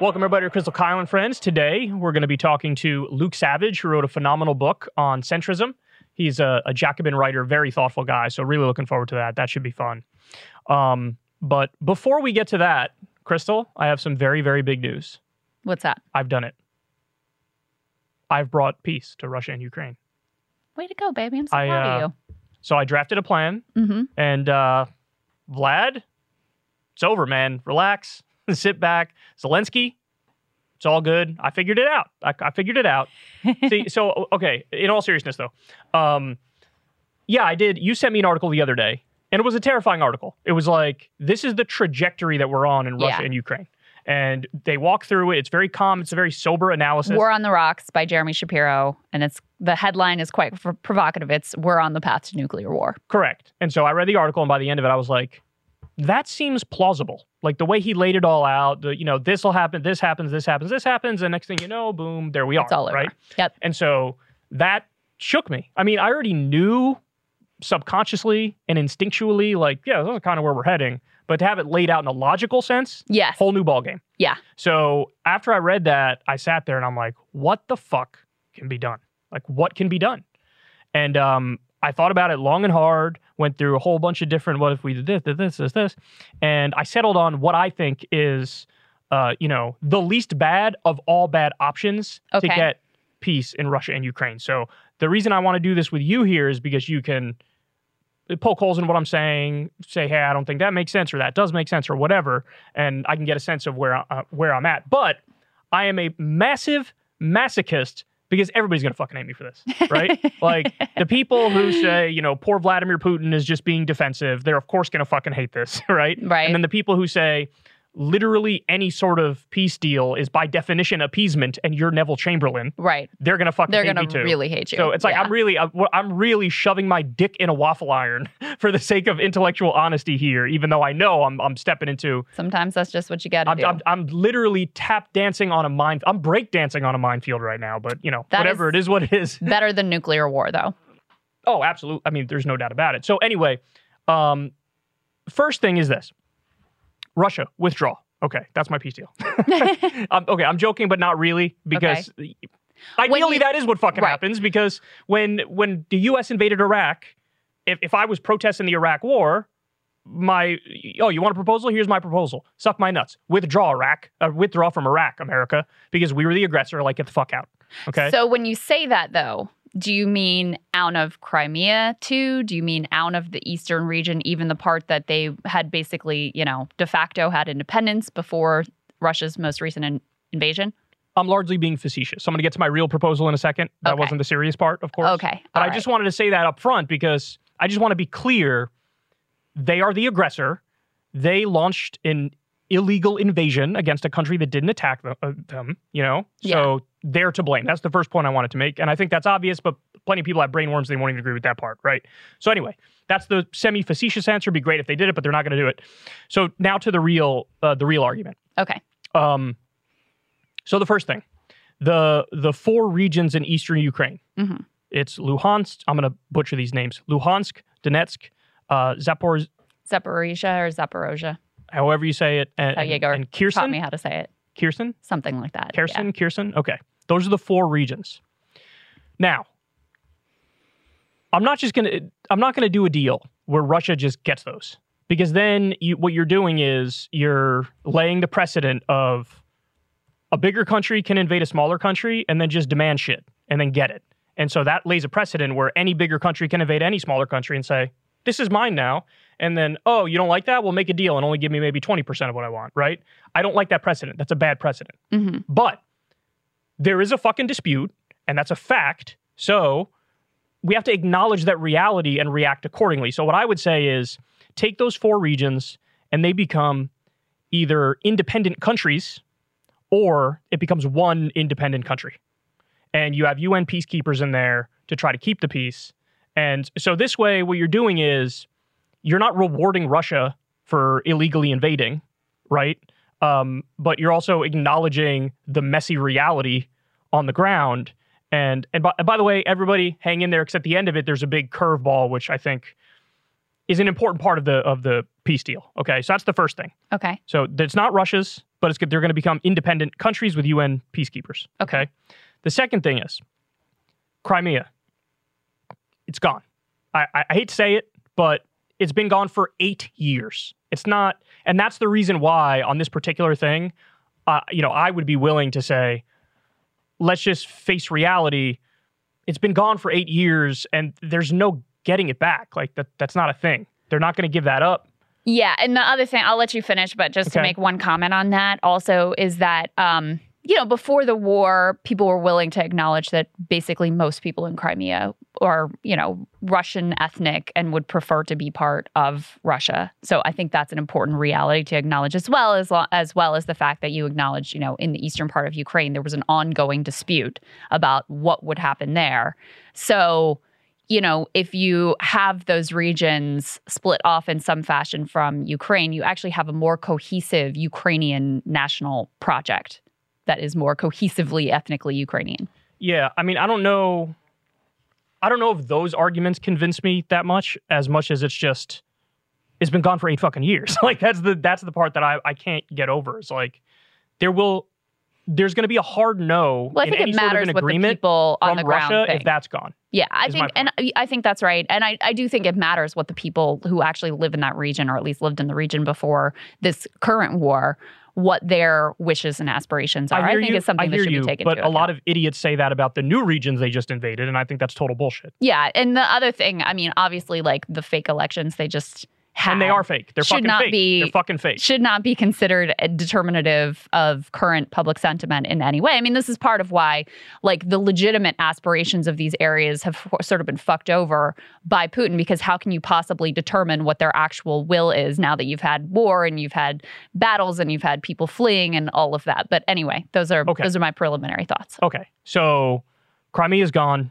Welcome, everybody, to Krystal Kyle and Friends. Today, we're going to be talking to Luke Savage, who wrote a phenomenal book on centrism. He's a, a Jacobin writer, very thoughtful guy. So, really looking forward to that. That should be fun. Um, but before we get to that, Krystal, I have some very, very big news. What's that? I've done it. I've brought peace to Russia and Ukraine. Way to go, baby. I'm so I, proud uh, of you. So, I drafted a plan. Mm-hmm. and uh, Vlad, it's over, man. Relax, sit back. Zelensky, it's all good. I figured it out. I, I figured it out. See, so okay. In all seriousness, though, um, yeah, I did. You sent me an article the other day, and it was a terrifying article. It was like this is the trajectory that we're on in Russia Yeah. and Ukraine, and they walk through it. It's very calm. It's a very sober analysis. War on the Rocks by Jeremy Shapiro, and it's the headline is quite provocative. It's "We're on the path to nuclear war." Correct. And so I read the article, and by the end of it, I was like, that seems plausible. Like the way he laid it all out, the, you know, this will happen, this happens, this happens, this happens, and next thing you know, boom, there we are. It's all over. right? Yep. And so that shook me. I mean, I already knew subconsciously and instinctually, like, yeah, this is kind of where we're heading. But to have it laid out in a logical sense, Yes. whole new ballgame. Yeah. So after I read that, I sat there and I'm like, what the fuck can be done? Like, what can be done? And um, I thought about it long and hard, went through a whole bunch of different, what if we did this, did this, this, this. And I settled on what I think is, uh, you know, the least bad of all bad options to get peace in Russia and Ukraine. So the reason I want to do this with you here is because you can poke holes in what I'm saying, say, hey, I don't think that makes sense, or that does make sense, or whatever, and I can get a sense of where uh, where I'm at. But I am a massive masochist because everybody's gonna fucking hate me for this, right? like the people who say, you know, poor Vladimir Putin is just being defensive, they're of course gonna fucking hate this, right? Right. And then the people who say literally any sort of peace deal is by definition appeasement, and you're Neville Chamberlain, right. they're gonna fucking They're gonna really hate you. So it's like Yeah. I'm really I'm, really shoving my dick in a waffle iron for the sake of intellectual honesty here, even though I know I'm I'm stepping into Sometimes that's just what you got to I'm, do. I'm I'm literally tap dancing on a mine I'm break dancing on a minefield right now, but you know That whatever is- it is, what it is. Better than nuclear war, though. Oh, absolutely. I mean, there's no doubt about it. So anyway, um, first thing is this: Russia withdraw. Okay, that's my peace deal. um, okay, I'm joking, but not really because. Ideally, you- that is what fucking Right. happens because when when the U.S. invaded Iraq, if, if I was protesting the Iraq War, my oh, you want a proposal? Here's my proposal: suck my nuts, withdraw Iraq, uh, withdraw from Iraq, America, because we were the aggressor. Like get the fuck out. Okay. So when you say that, though, do you mean out of Crimea too? Do you mean out of the eastern region, even the part that they had basically, you know, de facto had independence before Russia's most recent in- invasion? I'm largely being facetious. So I'm going to get to my real proposal in a second. That Okay. wasn't the serious part, of course. Okay. But all I just wanted to say that up front because I just want to be clear. They are the aggressor. They launched an illegal invasion against a country that didn't attack them, uh, them you know? So they're to blame. That's the first point I wanted to make. And I think that's obvious, but plenty of people have brainworms. They won't even agree with that part, right? So anyway, that's the semi facetious answer. It'd be great if they did it, but they're not going to do it. So now to the real, uh, the real argument. Okay. Um, so the first thing, the the four regions in eastern Ukraine. Mhm. It's Luhansk. I'm going to butcher these names. Luhansk, Donetsk, uh, Zapor, Zaporizhia or Zaporozhia. However you say it, and, oh, How and, and taught me how to say it. Kherson, Something like that. Kherson, Kherson. Okay, those are the four regions. Now, I'm not just gonna. I'm not gonna do a deal where Russia just gets those because then you, what you're doing is you're laying the precedent of a bigger country can invade a smaller country and then just demand shit and then get it. And so that lays a precedent where any bigger country can invade any smaller country and say, "This is mine now." And then, "Oh, you don't like that? We'll make a deal and only give me maybe 20% of what I want." Right? I don't like that precedent. That's a bad precedent. Mhm. But there is a fucking dispute, and that's a fact. So we have to acknowledge that reality and react accordingly. So what I would say is take those four regions and they become either independent countries or it becomes one independent country. And you have UN peacekeepers in there to try to keep the peace. And so this way, what you're doing is you're not rewarding Russia for illegally invading, right? Um, but you're also acknowledging the messy reality on the ground. And and by, and by the way, everybody hang in there because at the end of it, there's a big curveball, which I think is an important part of the of the peace deal. Okay, so that's the first thing. Okay. So it's not Russia's. but it's. They're going to become independent countries with UN peacekeepers. Okay. The second thing is Crimea. It's gone. I, I, I hate to say it, but it's been gone for eight years. It's not, and that's the reason why on this particular thing, uh, you know, I would be willing to say, let's just face reality. It's been gone for eight years, and there's no getting it back. Like that, that's not a thing. They're not going to give that up. Yeah, and the other thing, I'll let you finish, but just to make one comment on that also is that um, you know, before the war, people were willing to acknowledge that basically most people in Crimea are, you know, Russian ethnic and would prefer to be part of Russia. So I think that's an important reality to acknowledge as well as lo- as well as the fact that you acknowledge, you know, in the eastern part of Ukraine there was an ongoing dispute about what would happen there. So you know, if you have those regions split off in some fashion from Ukraine, you actually have a more cohesive Ukrainian national project that is more cohesively ethnically Ukrainian. Yeah, I mean, I don't know. I don't know if those arguments convince me that much, as much as it's just it's been gone for eight fucking years. like that's the that's the part that I I can't get over. It's like there will there's going to be a hard no Well, I in think any it sort of matters an what the people on the ground Russia think. if that's gone. Yeah, I think, and I- I think that's right, and I, I do think it matters what the people who actually live in that region, or at least lived in the region before this current war, what their wishes and aspirations are. I, hear think you. it's something that should you, be taken. Into. But a lot of idiots say that about the new regions they just invaded, and I think that's total bullshit. yeah, and the other thing, I mean, obviously, like the fake elections, they just had, And they are fake. They're Should fucking not fake. be- They're fucking fake. should not be considered a determinative of current public sentiment in any way. I mean, this is part of why, like, the legitimate aspirations of these areas have sort of been fucked over by Putin because how can you possibly determine what their actual will is now that you've had war and you've had battles and you've had people fleeing and all of that? But anyway, those are Okay. those are my preliminary thoughts. Okay, so Crimea is gone.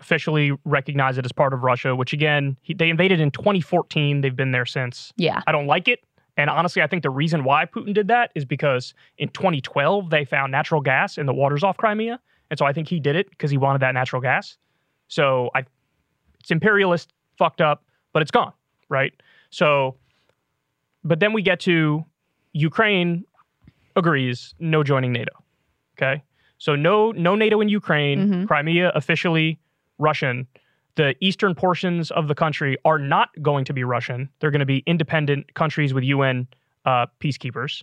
Officially recognize it as part of Russia, which again, he, they invaded in 2014. They've been there since. Yeah. I don't like it. And honestly, I think the reason why Putin did that is because in 2012, they found natural gas in the waters off Crimea. And so I think he did it because he wanted that natural gas. So I, it's imperialist, fucked up, but it's gone, right? So, but then we get to Ukraine agrees, no joining NATO. Okay. So no no NATO in Ukraine, Mhm. Crimea officially Russian. The eastern portions of the country are not going to be Russian. They're going to be independent countries with UN uh, peacekeepers.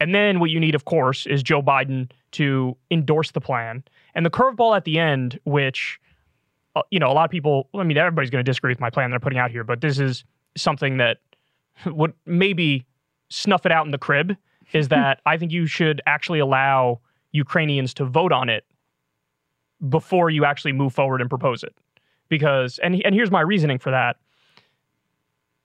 And then what you need, of course, is Joe Biden to endorse the plan. And the curveball at the end, which, uh, you know, a lot of people, I mean, everybody's going to disagree with my plan that I'm putting out here, but this is something that would maybe snuff it out in the crib, is that I think you should actually allow Ukrainians to vote on it before you actually move forward and propose it. Because, and, and here's my reasoning for that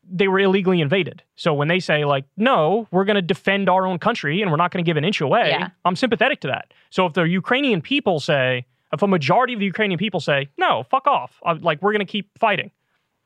they were illegally invaded. So when they say, like, no, we're going to defend our own country and we're not going to give an inch away, Yeah. I'm sympathetic to that. So if the Ukrainian people say, if a majority of the Ukrainian people say, no, fuck off, uh, like, we're going to keep fighting,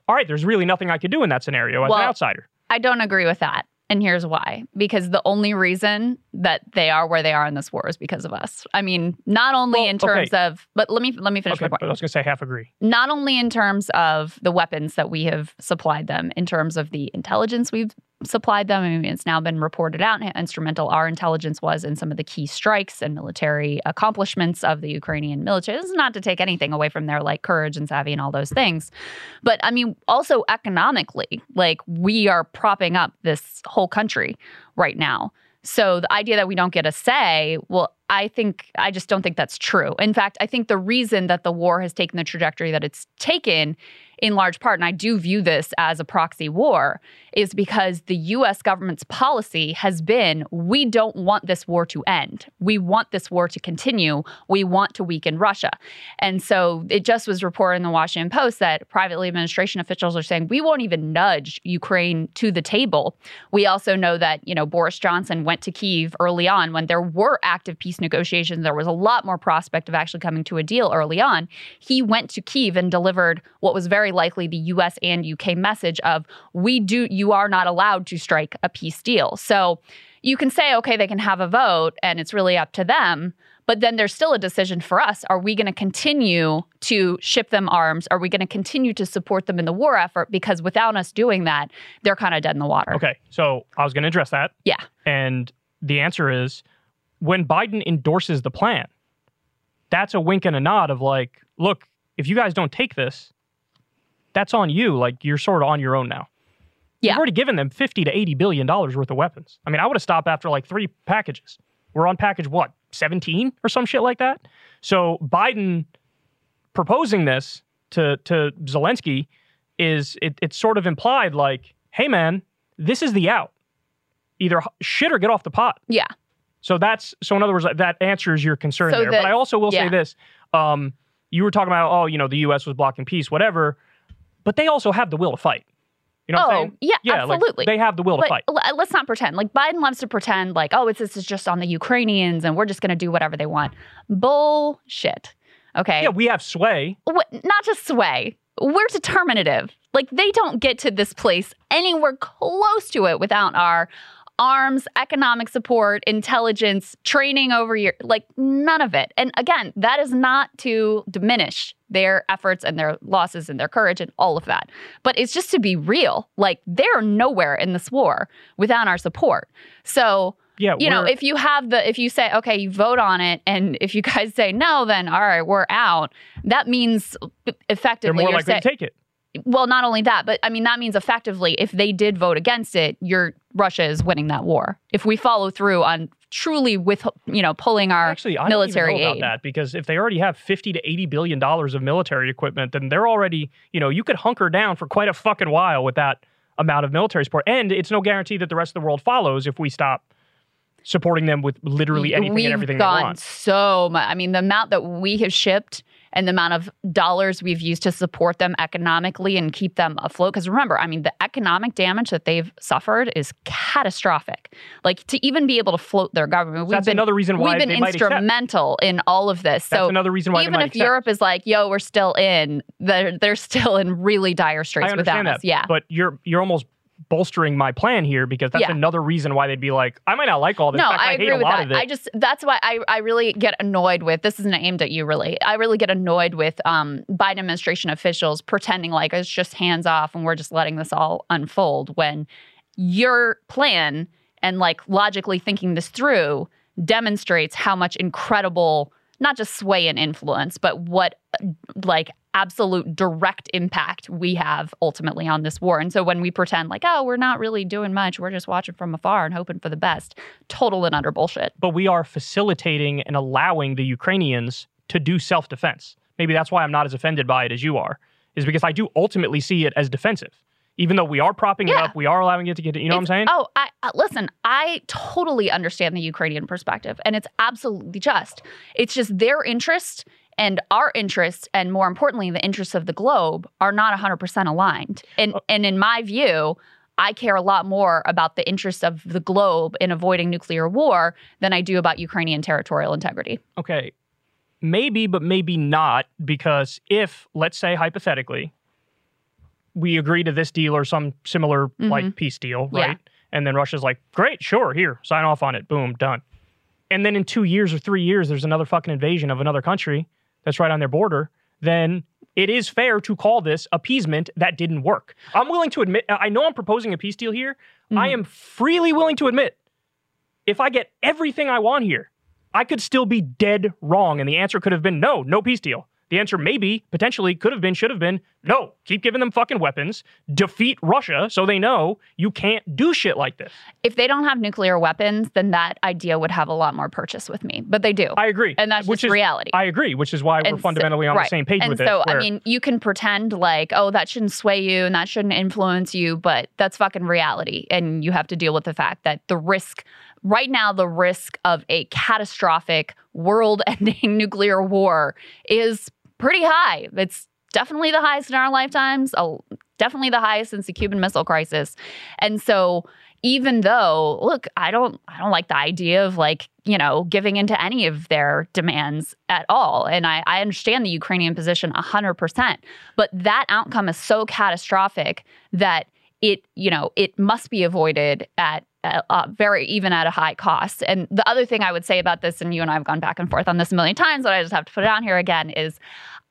all right, there's really nothing I could do in that scenario as Well, an outsider. I don't agree with that. And here's why. Because the only reason that they are where they are in this war is because of us. I mean, not only Well, in terms of but let me let me finish Okay, my point. but I was going to say half agree. not only in terms of the weapons that we have supplied them, in terms of the intelligence we've supplied them. I mean, it's now been reported out how instrumental our intelligence was in some of the key strikes and military accomplishments of the Ukrainian military. This is not to take anything away from their like courage and savvy and all those things. But I mean, also economically, like we are propping up this whole country right now. So the idea that we don't get a say, well, I think I just don't think that's true. In fact, I think the reason that the war has taken the trajectory that it's taken in large part, and I do view this as a proxy war, is because the US government's policy has been we don't want this war to end. We want this war to continue. We want to weaken Russia. And so it just was reported in the Washington Post that privately administration officials are saying we won't even nudge Ukraine to the table. We also know that, you know, Boris Johnson went to Kiev early on when there were active peace negotiations. There was a lot more prospect of actually coming to a deal early on. He went to Kiev and delivered what was very likely the US and UK message of we do you are not allowed to strike a peace deal. So you can say okay they can have a vote and it's really up to them but then there's still a decision for us. Are we going to continue to ship them arms? Are we going to continue to support them in the war effort? Because without us doing that they're kind of dead in the water. Okay, so I was going to address that. yeah. And the answer is when Biden endorses the plan, that's a wink and a nod of like, look, if you guys don't take this, that's on you. Like you're sort of on your own now. Yeah. You've already given them 50 to 80 billion dollars worth of weapons. I mean, I would have stopped after like three packages. We're on package what, 17 or some shit like that? So Biden proposing this to to Zelensky is it, it's sort of implied like, hey man, this is the out. Either shit or get off the pot. Yeah. So that's so in other words, that answers your concern So there. the- but I also will yeah. say this: um, you were talking about, oh, you know, the U.S. was blocking peace, whatever, but they also have the will to fight. You know what I'm Oh, saying? yeah, like, absolutely. they have the will to fight. let's not pretend. Like Biden loves to pretend like, oh, it's this is just on the Ukrainians and we're just going to do whatever they want. Bullshit. Okay. Yeah, we have sway. not just sway. We're determinative. Like they don't get to this place anywhere close to it without our arms, economic support, intelligence, training over your like none of it. And again, that is not to diminish their efforts and their losses and their courage and all of that. But it's just to be real. Like they're nowhere in this war without our support. So Yeah, you know, if you have the, if you say, okay, you vote on it, and if you guys say no, then all right, we're out. That means effectively they're more likely saying, to take it. Well, not only that, but I mean, that means effectively, if they did vote against it, your Russia is winning that war. If we follow through on truly with, you know, pulling our Actually, I military don't even know aid. about that because if they already have 50 to 80 billion dollars of military equipment, then they're already, you know, you could hunker down for quite a fucking while with that amount of military support. And it's no guarantee that the rest of the world follows if we stop supporting them with literally anything We've and everything they gone want. so much. I mean, the amount that we have shipped and the amount of dollars we've used to support them economically and keep them afloat. Because remember, I mean, the economic damage that they've suffered is catastrophic. Like to even be able to float their government, we've That's been another reason why we've been instrumental in all of this. That's so another reason why even if accept. Europe is like, "Yo, we're still in," they're they're still in really dire straits I without understand us. that. Yeah. But you're you're almost bolstering my plan here because that's Yeah. another reason why they'd be like, I might not like all this. No, fact, I hate agree a with lot that. of it. I just that's why I, I really get annoyed with this isn't aimed at you really. I really get annoyed with um, Biden administration officials pretending like it's just hands off and we're just letting this all unfold when your plan and like logically thinking this through demonstrates how much incredible not just sway and influence, but what like absolute direct impact we have ultimately on this war. And so when we pretend like, oh, we're not really doing much, we're just watching from afar and hoping for the best, total and utter bullshit. but we are facilitating and allowing the Ukrainians to do self defense. Maybe that's why I'm not as offended by it as you are, is because I do ultimately see it as defensive. Even though we are propping it up, we are allowing it to get, you know what I'm saying? Oh, I uh, listen. I totally understand the Ukrainian perspective, and it's absolutely just. It's just their interest and our interests, and more importantly, the interests of the globe, are not 100 percent aligned. And Oh. and in my view. I care a lot more about the interests of the globe in avoiding nuclear war than I do about Ukrainian territorial integrity. Okay. Maybe, but maybe not, because if, let's say hypothetically, we agree to this deal or some similar like peace deal, Mm-hmm. Yeah. right? And then Russia's like, great, sure, here, sign off on it. Boom, done. And then in two years or three years, there's another fucking invasion of another country that's right on their border, then it is fair to call this appeasement that didn't work. I'm willing to admit, I know I'm proposing a peace deal here. I mm. am freely willing to admit if I get everything I want here, I could still be dead wrong. And the answer could have been no, no peace deal. The answer maybe, potentially, could have been, should have been no, keep giving them fucking weapons, defeat Russia so they know you can't do shit like this. If they don't have nuclear weapons, then that idea would have a lot more purchase with me. But they do. I agree. and that's which is, reality. I agree, which is why we're And so- fundamentally on the same page and with so, it. So, I mean, you can pretend like, oh, that shouldn't sway you and that shouldn't influence you, but that's fucking reality. And you have to deal with the fact that the risk, right now, the risk of a catastrophic, world ending nuclear war is pretty high. It's definitely the highest in our lifetimes, definitely the highest since the Cuban Missile Crisis. And so, even though look i don't i don't like the idea of like you know giving into any of their demands at all and i, I understand the ukrainian position 100% but that outcome is so catastrophic that it you know it must be avoided at, uh, very even at a high cost and the other thing i would say about this and you and i have gone back and forth on this a million times but i just have to put it on here again is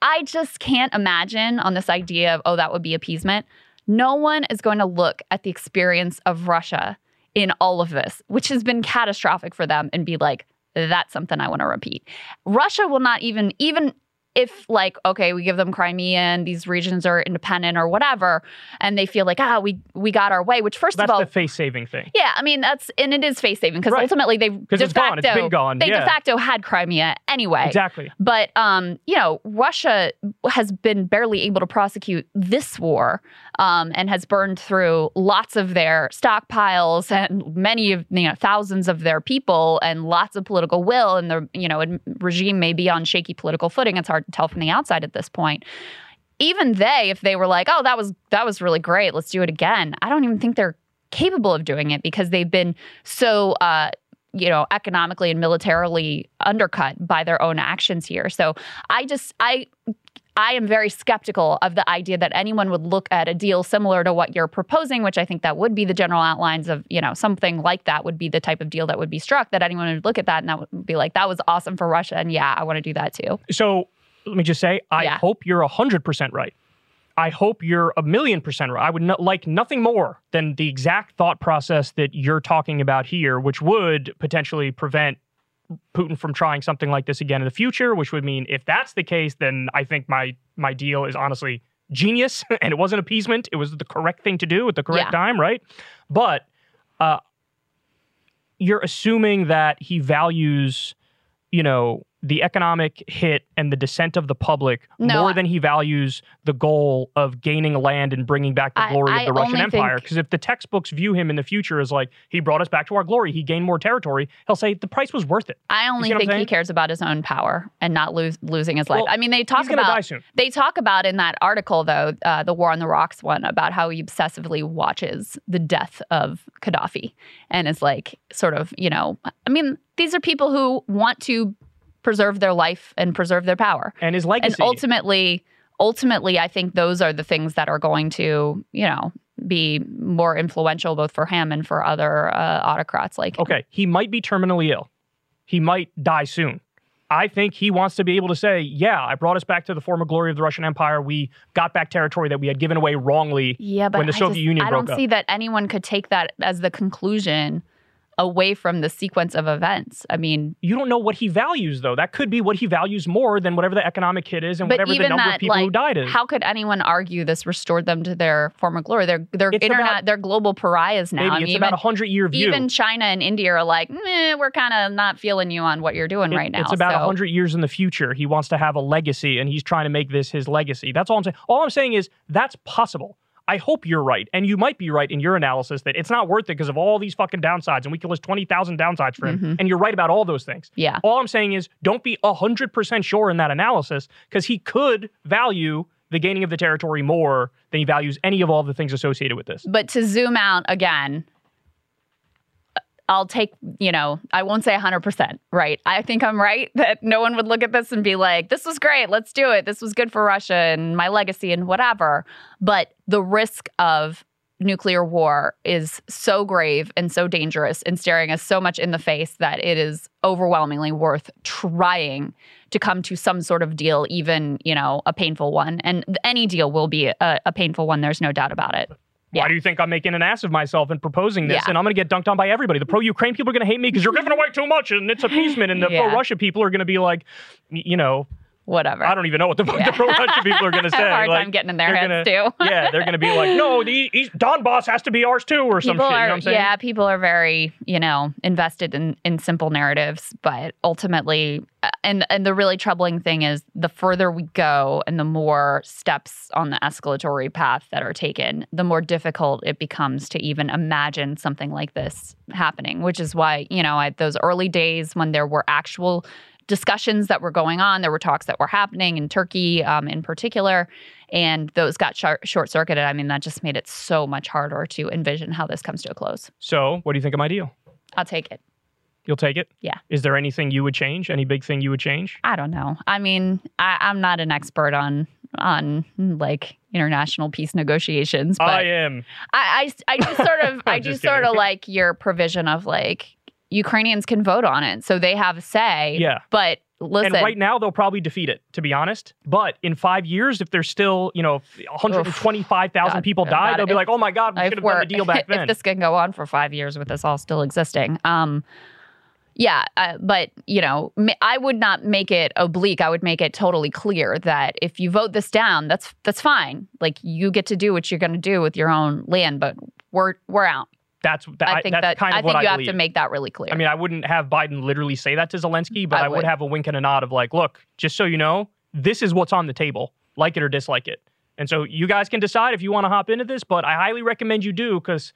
i just can't imagine on this idea of oh that would be appeasement no one is going to look at the experience of Russia in all of this, which has been catastrophic for them, and be like, that's something I want to repeat. Russia will not even, even if like okay we give them crimea and these regions are independent or whatever and they feel like ah we we got our way which first That's of all that's the face saving thing. yeah i mean that's and it is face saving because Right. ultimately they de it's gone. It's facto been gone. they yeah. de facto had crimea anyway Exactly. but um, you know, Russia has been barely able to prosecute this war, um, and has burned through lots of their stockpiles and many of you know thousands of their people and lots of political will. And the you know regime may be on shaky political footing. It's hard tell from the outside at this point. Even they, if they were like, "Oh, that was that was really great. Let's do it again," I don't even think they're capable of doing it because they've been so uh, you know economically and militarily undercut by their own actions here so i just i i am very skeptical of the idea that anyone would look at a deal similar to what you're proposing which i think that would be the general outlines of you know something like that would be the type of deal that would be struck that anyone would look at that and that would be like that was awesome for russia and yeah i want to do that too So let me just say, I Yeah. hope you're 100% right. I hope you're a million percent right. I would not like nothing more than the exact thought process that you're talking about here, which would potentially prevent Putin from trying something like this again in the future, which would mean if that's the case, then I think my my deal is honestly genius and it wasn't appeasement. It was the correct thing to do at the correct Yeah. time, right? But uh, you're assuming that he values, you know, the economic hit and the dissent of the public No, more I- than he values the goal of gaining land and bringing back the glory I of the Russian Empire. Because if the textbooks view him in the future as like he brought us back to our glory, he gained more territory, he'll say the price was worth it. i only see what I'm think he cares about his own power and not lose, losing his life Well, i mean they talk He's about die soon. They talk about in that article, though, uh, the War on the Rocks one, about how he obsessively watches the death of Gaddafi and is like, sort of, you know, I mean, these are people who want to preserve their life and preserve their power. And his legacy. And ultimately, ultimately, I think those are the things that are going to, you know, be more influential both for him and for other uh, autocrats like him. okay, he might be terminally ill. He might die soon. I think he wants to be able to say, yeah, I brought us back to the former glory of the Russian Empire. We got back territory that we had given away wrongly. Yeah, but when the I Soviet just- Union I broke don't up. see that anyone could take that as the conclusion away from the sequence of events. I mean, You don't know what he values, though. That could be what he values more than whatever the economic hit is and whatever the number that, of people who like, died is. how could anyone argue this restored them to their former glory? They're they're It's internet, about- they're global pariahs now. Maybe I mean, it's even, about a hundred year view. even China and India are like, we're kind of not feeling you on what you're doing It- right now. It's about a so- hundred years in the future. He wants to have a legacy, and he's trying to make this his legacy. That's all I'm saying. All I'm saying is that's possible. I hope you're right, and you might be right in your analysis that it's not worth it because of all these fucking downsides, and we can list twenty thousand downsides for him. Mhm. And you're right about all those things. Yeah. All I'm saying is don't be hundred percent sure in that analysis because he could value the gaining of the territory more than he values any of all the things associated with this. But to zoom out again, I'll take, you know, I won't say 100%, right? I think I'm right that no one would look at this and be like, this was great, let's do it. This was good for Russia and my legacy and whatever. But the risk of nuclear war is so grave and so dangerous and staring us so much in the face that it is overwhelmingly worth trying to come to some sort of deal, even, you know, a painful one. And any deal will be a, a painful one, there's no doubt about it. Yeah. Why do you think I'm making an ass of myself and proposing this? Yeah. And I'm going to get dunked on by everybody. The pro Ukraine people are going to hate me because you're giving away too much and it's appeasement. And the Yeah. pro Russia people are going to be like, you know, Whatever. I don't even know what the, fuck the pro Russia people are going to say. a hard Like, time getting in their heads gonna- too. yeah, they're going to be like, no, the East, Donbass has to be ours too, or some shit. people you know what I'm saying? yeah people are very you know invested in in simple narratives but ultimately uh, and and the really troubling thing is the further we go and the more steps on the escalatory path that are taken the more difficult it becomes to even imagine something like this happening which is why you know at those early days when there were actual discussions that were going on there were talks that were happening in turkey um, in particular and those got short circuited. I mean, that just made it so much harder to envision how this comes to a close. So, what do you think of my deal? I'll take it. You'll take it? Yeah. Is there anything you would change? Any big thing you would change? I don't know. I mean, I, I'm not an expert on on like international peace negotiations, but I am. I, I, I do sort of I do just sort of like your provision of like Ukrainians can vote on it, so they have a say. Yeah. But listen. And right now, they'll probably defeat it, to be honest. But in five years, if there's still, you know, 125,000 people die, they'll be like, oh my God, we should have done the deal back then. if this can go on for five years with this all still existing. Um, yeah, uh, but you know, I would not make it oblique. I would make it totally clear that if you vote this down, that's that's fine. Like you get to do what you're going to do with your own land, but we're we're out. That's that, I think that's that kind of I think what you I have believe. to make that really clear. I mean, I wouldn't have Biden literally say that to Zelensky, but I I, would would. have a wink and a nod of like, look, just so you know, this is what's on the table, like it or dislike it. And so you guys can decide if you want to hop into this, but I highly recommend you do because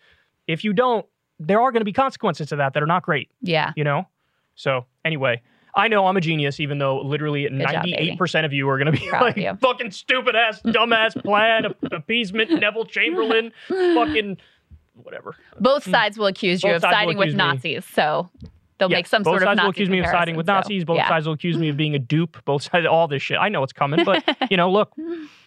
if you don't, there are going to be consequences to that that are not great, yeah, you know? So anyway, I know I'm a genius, even though literally job, 98% of you are going to be Proud like, fucking stupid ass, dumbass plan, appeasement, Neville Chamberlain, fucking whatever. both hmm. sides will accuse you Both of sides will siding with accuse me. Nazis. So they'll Yeah, make some both sort of thing. Both sides Nazi will accuse me of siding with comparison, so, Nazis. Both yeah. sides will accuse me of being a dupe. Both sides, all this shit. I know it's coming, but you know, look,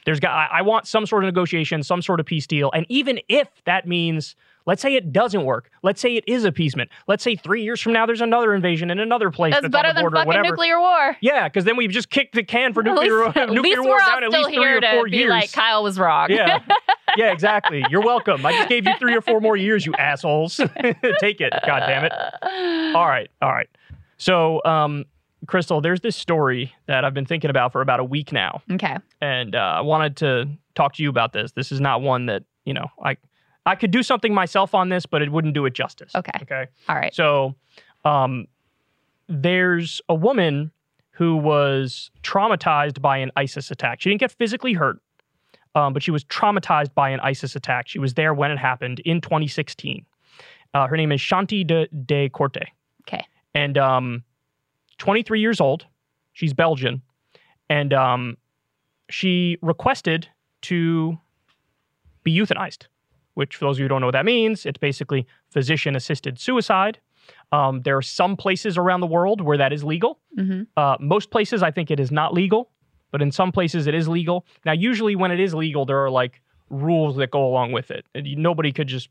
there's got. I, I want some sort of negotiation, some sort of peace deal, and even if that means, let's say it doesn't work, let's say it is appeasement, let's say three years from now there's another invasion in another place That's that's, better than fucking nuclear war. Yeah, because then we've just kicked the can for nuclear least, at nuclear least war down at least three here or four years. like Kyle was wrong. Yeah. yeah, exactly. You're welcome. I just gave you three or four more years, you assholes. Take it. God damn it. All right. All right. So, um, Krystal, there's this story that I've been thinking about for about a week now, okay. and uh, I wanted to talk to you about this. This is not one that you know I I could do something myself on this, but it wouldn't do it justice. Okay. Okay. All right. So, um, there's a woman who was traumatized by an ISIS attack. She didn't get physically hurt, um, but she was traumatized by an ISIS attack. She was there when it happened in 2016. Uh, her name is Shanti de, de Corte, Okay. and um, 23 years old. She's Belgian, and um, she requested to be euthanized. Which, for those of you who don't know what that means, it's basically physician-assisted suicide. Um, there are some places around the world where that is legal. hmm Uh, most places, I think it is not legal, but in some places it is legal. Now, usually when it is legal, there are like rules that go along with it. Nobody could just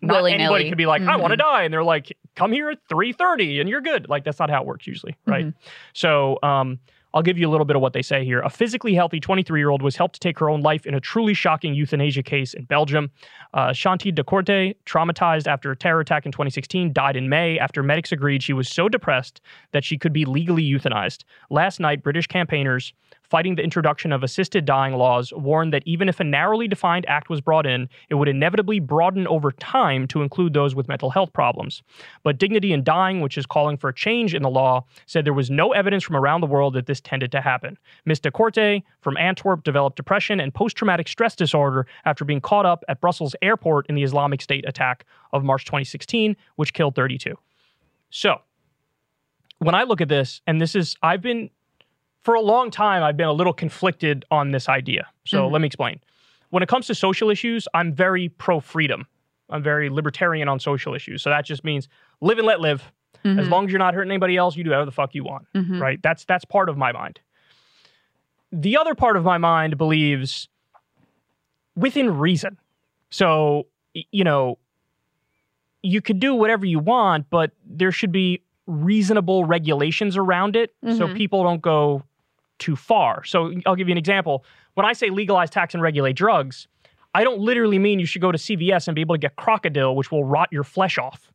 not Willy-nilly. anybody could be like, I want to die, and they're like, come here at three thirty, and you're good. Like that's not how it works usually, right? Mhm. So, um, I'll give you a little bit of what they say here. A physically healthy 23 year old was helped to take her own life in a truly shocking euthanasia case in Belgium. Uh, Shanti de Corte, traumatized after a terror attack in 2016, died in May after medics agreed she was so depressed that she could be legally euthanized. Last night, British campaigners fighting the introduction of assisted dying laws warned that even if a narrowly defined act was brought in, it would inevitably broaden over time to include those with mental health problems. But Dignity in Dying, which is calling for a change in the law, said there was no evidence from around the world that this tended to happen. Ms. de Corte from Antwerp developed depression and post traumatic stress disorder after being caught up at Brussels airport in the Islamic State attack of March 2016, which killed 32. So, when I look at this, and this is, I've been, for a long time, I've been a little conflicted on this idea. So, Mhm. let me explain. When it comes to social issues, I'm very pro freedom. I'm very libertarian on social issues. So, that just means live and let live. As Mhm. long as you're not hurting anybody else, you do whatever the fuck you want Mhm. right? That's that's part of my mind. The other part of my mind believes within reason. So, you know, you could do whatever you want, but there should be reasonable regulations around it so Mhm. people don't go too far. So, I'll give you an example. When I say legalize, tax, and regulate drugs, I don't literally mean you should go to CVS and be able to get crocodile, which will rot your flesh off.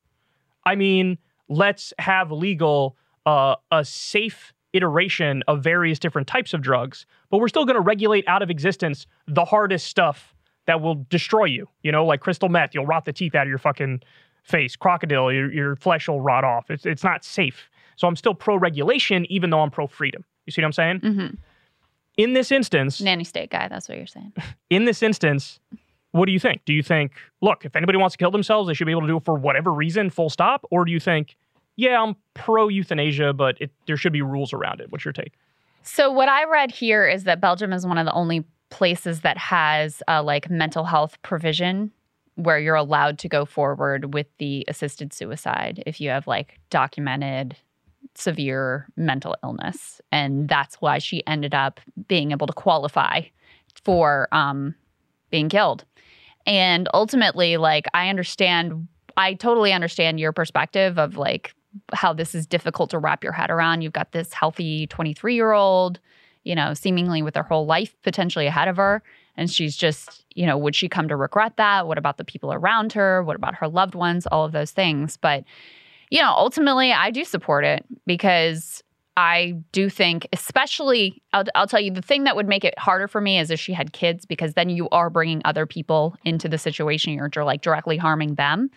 I mean, let's have legal uh, a safe iteration of various different types of drugs, but we're still going to regulate out of existence the hardest stuff that will destroy you. You know, like crystal meth, you'll rot the teeth out of your fucking face. Crocodile, your, your flesh will rot off. It's, it's not safe. So I'm still pro regulation, even though I'm pro freedom. You see what I'm saying? Mhm. In this instance, Nanny state guy. That's what you're saying. in this instance, what do you think? Do you think, look, if anybody wants to kill themselves, they should be able to do it for whatever reason, full stop? Or do you think, yeah, I'm pro euthanasia, but it, there should be rules around it? What's your take? So what I read here is that Belgium is one of the only places that has a like mental health provision where you're allowed to go forward with the assisted suicide if you have like documented severe mental illness and that's why she ended up being able to qualify for um being killed. And ultimately like I understand I totally understand your perspective of like how this is difficult to wrap your head around. You've got this healthy 23 year old, you know, seemingly with her whole life potentially ahead of her. And she's just, you know, would she come to regret that? What about the people around her? What about her loved ones? All of those things. But, you know, ultimately, I do support it because I do think, especially, I'll, I'll tell you, the thing that would make it harder for me is if she had kids, because then you are bringing other people into the situation. You're like directly harming them.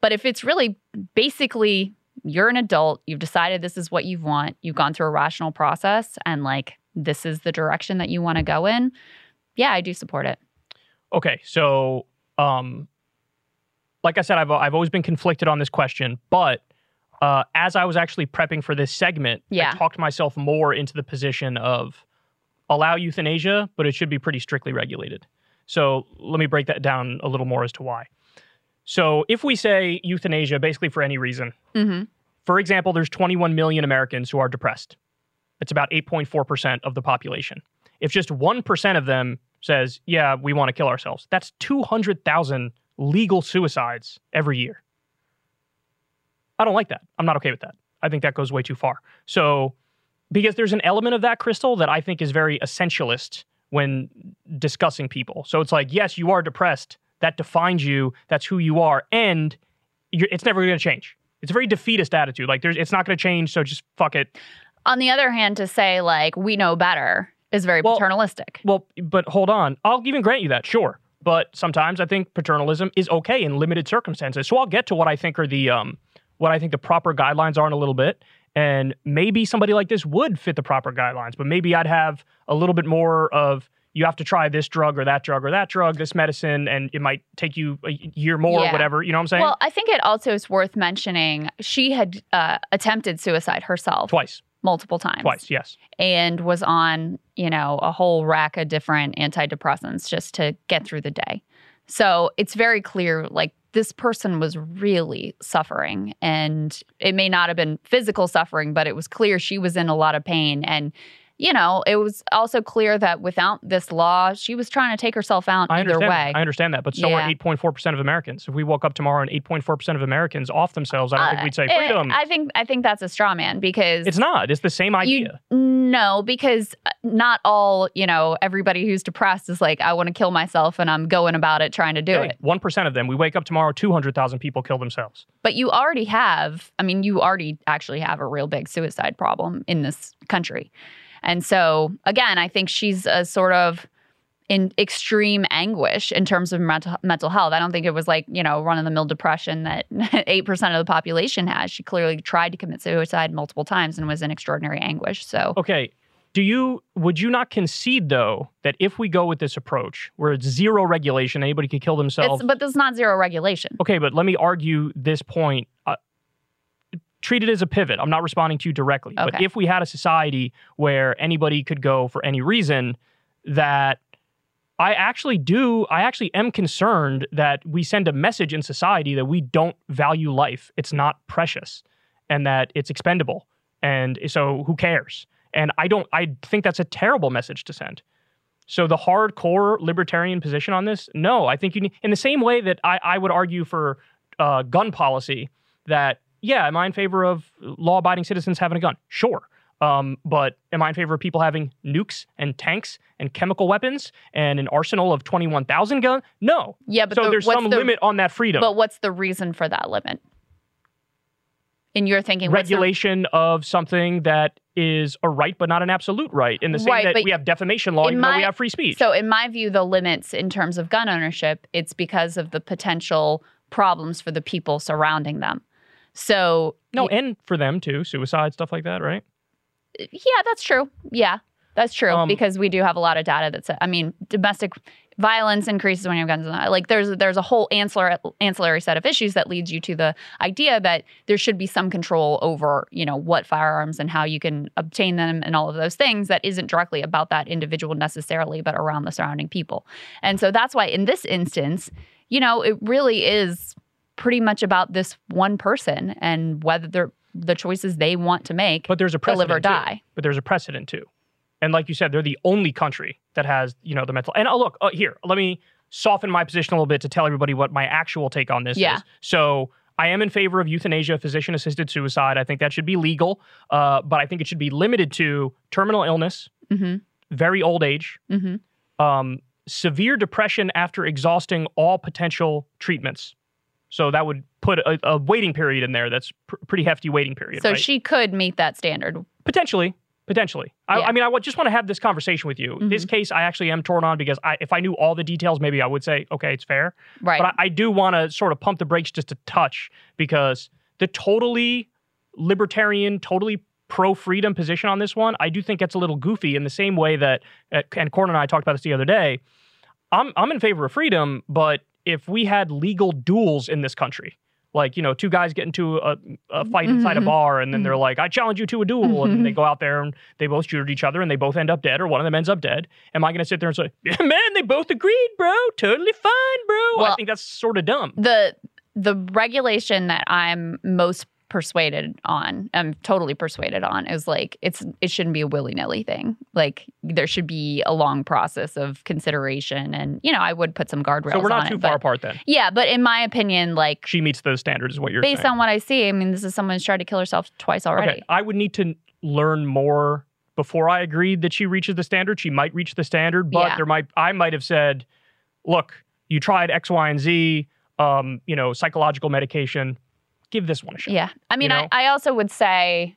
But if it's really basically you're an adult, you've decided this is what you want, you've gone through a rational process, and like this is the direction that you want to go in, yeah, I do support it. Okay, so um, like I said, I've I've always been conflicted on this question, but uh, as I was actually prepping for this segment, Yeah. I talked myself more into the position of allow euthanasia, but it should be pretty strictly regulated. So let me break that down a little more as to why. So if we say euthanasia, basically for any reason, Mm-hmm. for example, there's 21 million Americans who are depressed. It's about 8.4% of the population. If just 1% of them says, yeah, we want to kill ourselves, that's 200,000 legal suicides every year. I don't like that. I'm not okay with that. I think that goes way too far. So, because there's an element of that, Krystal, that I think is very essentialist when discussing people. So it's like, yes, you are depressed. That defines you. That's who you are. And you're, it's never going to change. It's a very defeatist attitude. Like, there's, it's not going to change. So just fuck it. On the other hand, to say like we know better is very Well- paternalistic. Well, but hold on. I'll even grant you that, sure. But sometimes I think paternalism is okay in limited circumstances. So I'll get to what I think are the um what I think the proper guidelines are in a little bit. And maybe somebody like this would fit the proper guidelines, but maybe I'd have a little bit more of you have to try this drug or that drug or that drug, this medicine, and it might take you a year more Yeah. or whatever. You know what I'm saying? Well, I think it also is worth mentioning she had uh, attempted suicide herself twice. multiple times. Twice, yes. and was on, you know, a whole rack of different antidepressants just to get through the day. So it's very clear like this person was really suffering and it may not have been physical suffering, but it was clear she was in a lot of pain. And, you know, it was also clear that without this law, she was trying to take herself out I either way. I understand that, but so Yeah. are 8.4% of Americans. If we woke up tomorrow and 8.4% of Americans off themselves, I don't think Uh, we'd say eh, freedom. I think I think that's a straw man because it's not. It's the same idea. You, no, because uh, not all, you know, everybody who's depressed is like, I want to kill myself and I'm going about it trying to do it. One percent of them. We wake up tomorrow, two hundred thousand people kill themselves. But you already have, I mean, you already actually have a real big suicide problem in this country. And so, again, I think she's a sort of in extreme anguish in terms of mental, mental health. I don't think it was like, you know, run of the mill depression that 8% of the population has. She clearly tried to commit suicide multiple times and was in extraordinary anguish. So, Okay. Do you would you not concede though that if we go with this approach where it's zero regulation, anybody could kill themselves? it's, but there's not zero regulation. okay, but let me argue this point. Uh, treat it as a pivot. I'm not responding to you directly, but if we had a society where anybody could go for any reason, that I actually do, I actually am concerned that we send a message in society that we don't value life. It's not precious and that it's expendable. And so who cares? And I don't, I think that's a terrible message to send. So the hardcore libertarian position on this, no, I think you need, in the same way that I, I would argue for uh, gun policy that, yeah, am I in favor of law abiding citizens having a gun? Sure. Um, but am I in favor of people having nukes and tanks and chemical weapons and an arsenal of 21,000 guns? No. Yeah, but so the- there's some the- limit on that freedom. But what's the reason for that limit? In your thinking, what's the- Regulation of something that is a right but not an absolute right. In the same Right, that we have defamation law, even though we have free speech. So, in my view, the limits in terms of gun ownership, it's because of the potential problems for the people surrounding them. So, no, and for them too, suicide, stuff like that, right? yeah, that's true. Yeah, that's true Um, because we do have a lot of data that says, I mean, domestic violence increases when you have guns. And like, there's there's a whole ancillary ancillary set of issues that leads you to the idea that there should be some control over, you know, what firearms and how you can obtain them and all of those things that isn't directly about that individual necessarily, but around the surrounding people. And so that's why in this instance, you know, it really is pretty much about this one person and whether they're the choices they want to make But there's a to live precedent. or too. But there's a precedent too. And like you said, they're the only country that has, you know, the mental. And oh, look, uh, here, let me soften my position a little bit to tell everybody what my actual take on this Yeah. is. So I am in favor of euthanasia, physician assisted suicide. I think that should be legal, uh, but I think it should be limited to terminal illness, hmm very old age, hmm um, severe depression after exhausting all potential treatments. So that would put a, a waiting period in there. That's pr- pretty hefty waiting period. So right? she could meet that standard. potentially, potentially. I, Yeah. I mean, I just want to have this conversation with you. This case, I actually am torn on because I, if I knew all the details, maybe I would say, okay, it's fair. Right. But I, I do want to sort of pump the brakes just a touch because the totally libertarian, totally pro freedom position on this one, I do think it's a little goofy in the same way that, uh, and Corn and I talked about this the other day. I'm I'm in favor of freedom, but if we had legal duels in this country, like you know, two guys get into a, a fight inside a Mhm. bar, and then they're like, "I challenge you to a duel," and they go out there and they both shoot at each other, and they both end up dead, or one of them ends up dead. Am I going to sit there and say, "Yeah, "Man, they both agreed, bro, totally fine, bro"? I think that's sort of dumb. the the regulation that I'm most persuaded on, I'm totally persuaded on, is like it's it shouldn't be a willy nilly thing. Like there should be a long process of consideration, and you know I would put some guardrails. So we're not on too it, far but- apart then. Yeah, but in my opinion, like She meets those standards, is what you're based saying. on what I see, I mean, this is someone who's tried to kill herself twice already. Okay, I would need to learn more before I agreed that she reaches the standard. She might reach the standard, but Yeah. there might I might have said, "Look, you tried X, Y, and Z. Um, you know, psychological medication. Give this one a shot." Yeah. I mean, know? I, I also would say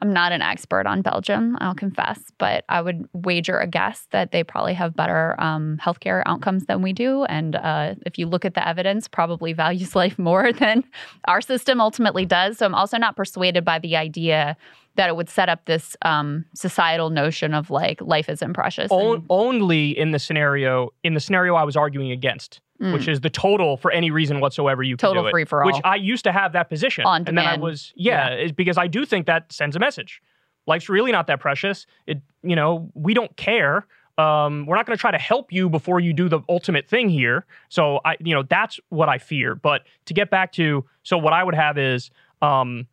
I'm not an expert on Belgium, I'll confess, but I would wager a guess that they probably have better um, healthcare outcomes than we do. And uh, if you look at the evidence, probably values life more than our system ultimately does. So I'm also not persuaded by the idea that it would set up this um, societal notion of like life isn't precious. On- and- only in the scenario in the scenario I was arguing against, Mm. which is the total for any reason whatsoever you can Total do it. free for all. Which. I used to have that position, On and then I was yeah, it's because I do think that sends a message. Life's really not that precious. It you know we don't care. Um, we're not going to try to help you before you do the ultimate thing here. So I you know that's what I fear. But to get back to so what I would have is um,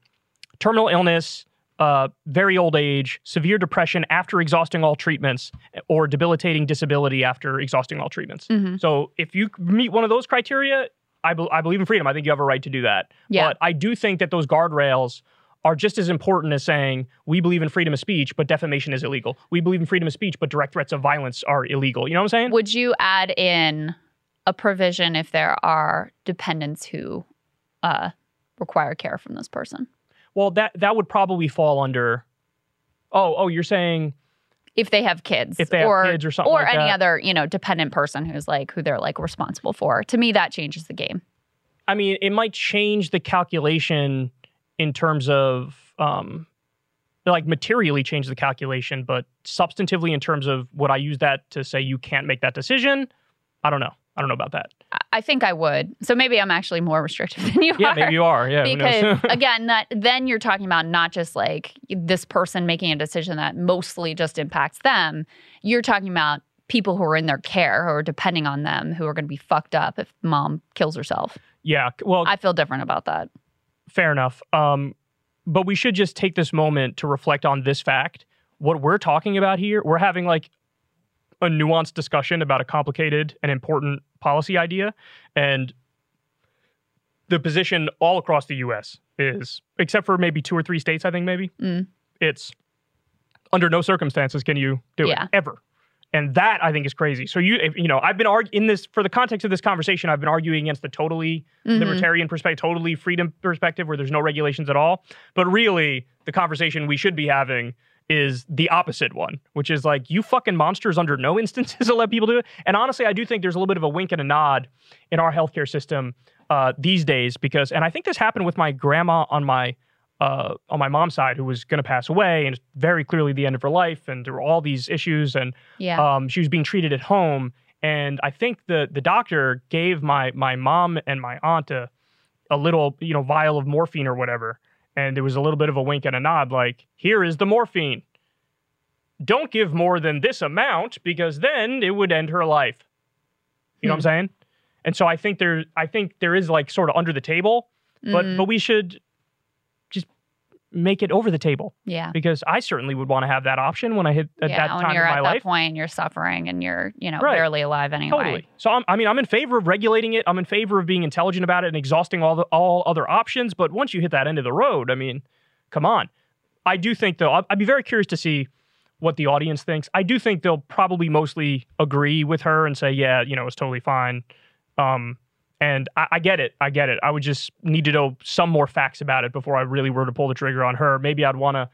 terminal illness. Uh, very old age, severe depression after exhausting all treatments, or debilitating disability after exhausting all treatments. Mhm. So if you meet one of those criteria, I, be- I believe in freedom. I think you have a right to do that. Yeah. But I do think that those guardrails are just as important as saying we believe in freedom of speech, but defamation is illegal. We believe in freedom of speech, but direct threats of violence are illegal. You know what I'm saying? Would you add in a provision if there are dependents who uh, require care from this person? Well, that that would probably fall under. Oh, oh, you're saying If they have kids, If they have or, kids or something or like any that. other you know dependent person who's like who they're like responsible for. To me, that changes the game. I mean, it might change the calculation in terms of um, like materially change the calculation, but substantively in terms of would I use that to say you can't make that decision? I don't know. I don't know about that. I- think I would. So maybe I'm actually more restrictive than you Yeah, are. Yeah, maybe you are. Yeah, because again that then you're talking about not just like this person making a decision that mostly just impacts them you're talking about people who are in their care who are depending on them who are going to be fucked up if mom kills herself yeah. Well, i feel different about that fair enough. Um, but we should just take this moment to reflect on this fact. What we're talking about here, we're having like a nuanced discussion about a complicated and important policy idea. And the position all across the US is, except for maybe two or three states, I think maybe, Mm. it's under no circumstances can you do Yeah. it ever. And that I think is crazy. So you, if, you know, I've been arguing in this for the context of this conversation. I've been arguing against the totally Mhm. libertarian perspective, totally freedom perspective, where there's no regulations at all. But really, the conversation we should be having is the opposite one, which is like you fucking monsters under no instances will let people do it. And honestly, I do think there's a little bit of a wink and a nod in our healthcare system uh, these days because, and I think this happened with my grandma on my uh, on my mom's side who was going to pass away, and it's very clearly the end of her life, and there were all these issues, and yeah. um, she was being treated at home, and I think the the doctor gave my my mom and my aunt a, a little you know vial of morphine or whatever, and there was a little bit of a wink and a nod, like here is the morphine. Don't give more than this amount because then it would end her life. You know what I'm saying? And so I think there I think there is like sort of under the table, but Mhm. but we should make it over the table Yeah. because I certainly would want to have that option when I hit at yeah, that when time in you're my at life. that point, you're suffering and you're, you know, Right. barely alive anyway. Totally. So I'm, I mean, I'm in favor of regulating it. I'm in favor of being intelligent about it and exhausting all the all other options. But once you hit that end of the road, I mean, come on. I do think though, I'd, I'd be very curious to see what the audience thinks. I do think they'll probably mostly agree with her and say, yeah, you know, it's totally fine. Um, and I, I get it. I get it. I would just need to know some more facts about it before I really were to pull the trigger on her. Maybe I'd want to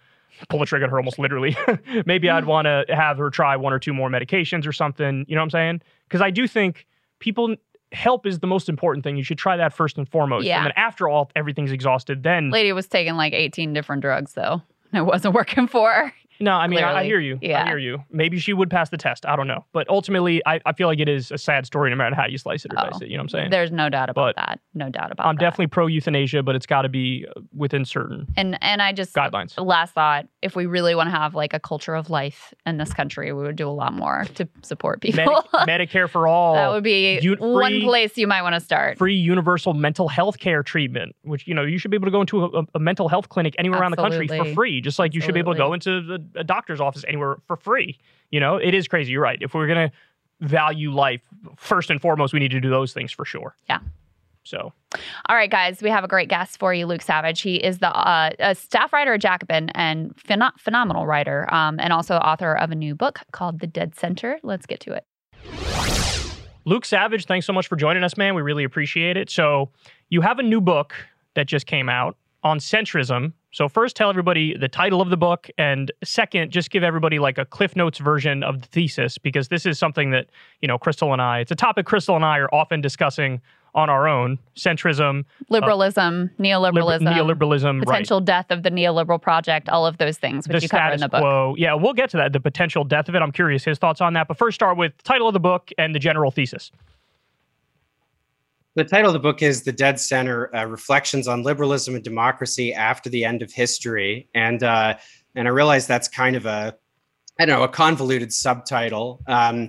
pull the trigger on her almost literally. Maybe I'd mm-hmm. want to have her try one or two more medications or something. You know what I'm saying? Because I do think people help is the most important thing. You should try that first and foremost. Yeah. And then after all everything's exhausted, then Lady was taking like 18 different drugs though. It wasn't working for her. No, I mean I, I hear you. Yeah. I hear you. Maybe she would pass the test. I don't know. But ultimately, I, I feel like it is a sad story no matter how you slice it or Oh. dice it. You know what I'm saying? There's no doubt about But that. No doubt about that. I'm that. definitely pro euthanasia, but it's got to be uh, within certain and and I just guidelines. last thought, if we really want to have like a culture of life in this country, we would do a lot more to support people. Medi- Medicare for all. that would be You- one free- place you might want to start. free universal mental health care treatment, which you know you should be able to go into a, a mental health clinic anywhere around the country for Absolutely. free, just like you should be able to go into a, a doctor's office anywhere for free. You know, it is crazy. You're right. If we're gonna value life first and foremost, we need to do those things for sure. Yeah. So All right, guys, we have a great guest for you, Luke Savage. He is the uh, a staff writer at Jacobin and phen- phenomenal writer, um, and also author of a new book called The Dead Center. Let's get to it. Luke Savage, thanks so much for joining us, man. We really appreciate it. So, you have a new book that just came out on centrism. So, first, tell everybody the title of the book, and second, just give everybody like a Cliff Notes version of the thesis because this is something that you know Krystal and I. It's a topic Krystal and I are often discussing on our own. Centrism, uh, Liberalism, neoliberalism, liber- neoliberalism, right? potential death of the neoliberal project, all of those things, which the you cover in the book. quo. Yeah, we'll get to that. The potential death of it. I'm curious his thoughts on that. But first, start with title of the book and the general thesis. The title of the book is The Dead Center uh, Reflections on Liberalism and Democracy After the End of History. And, uh, and I realize that's kind of a, I don't know, a convoluted subtitle. Um,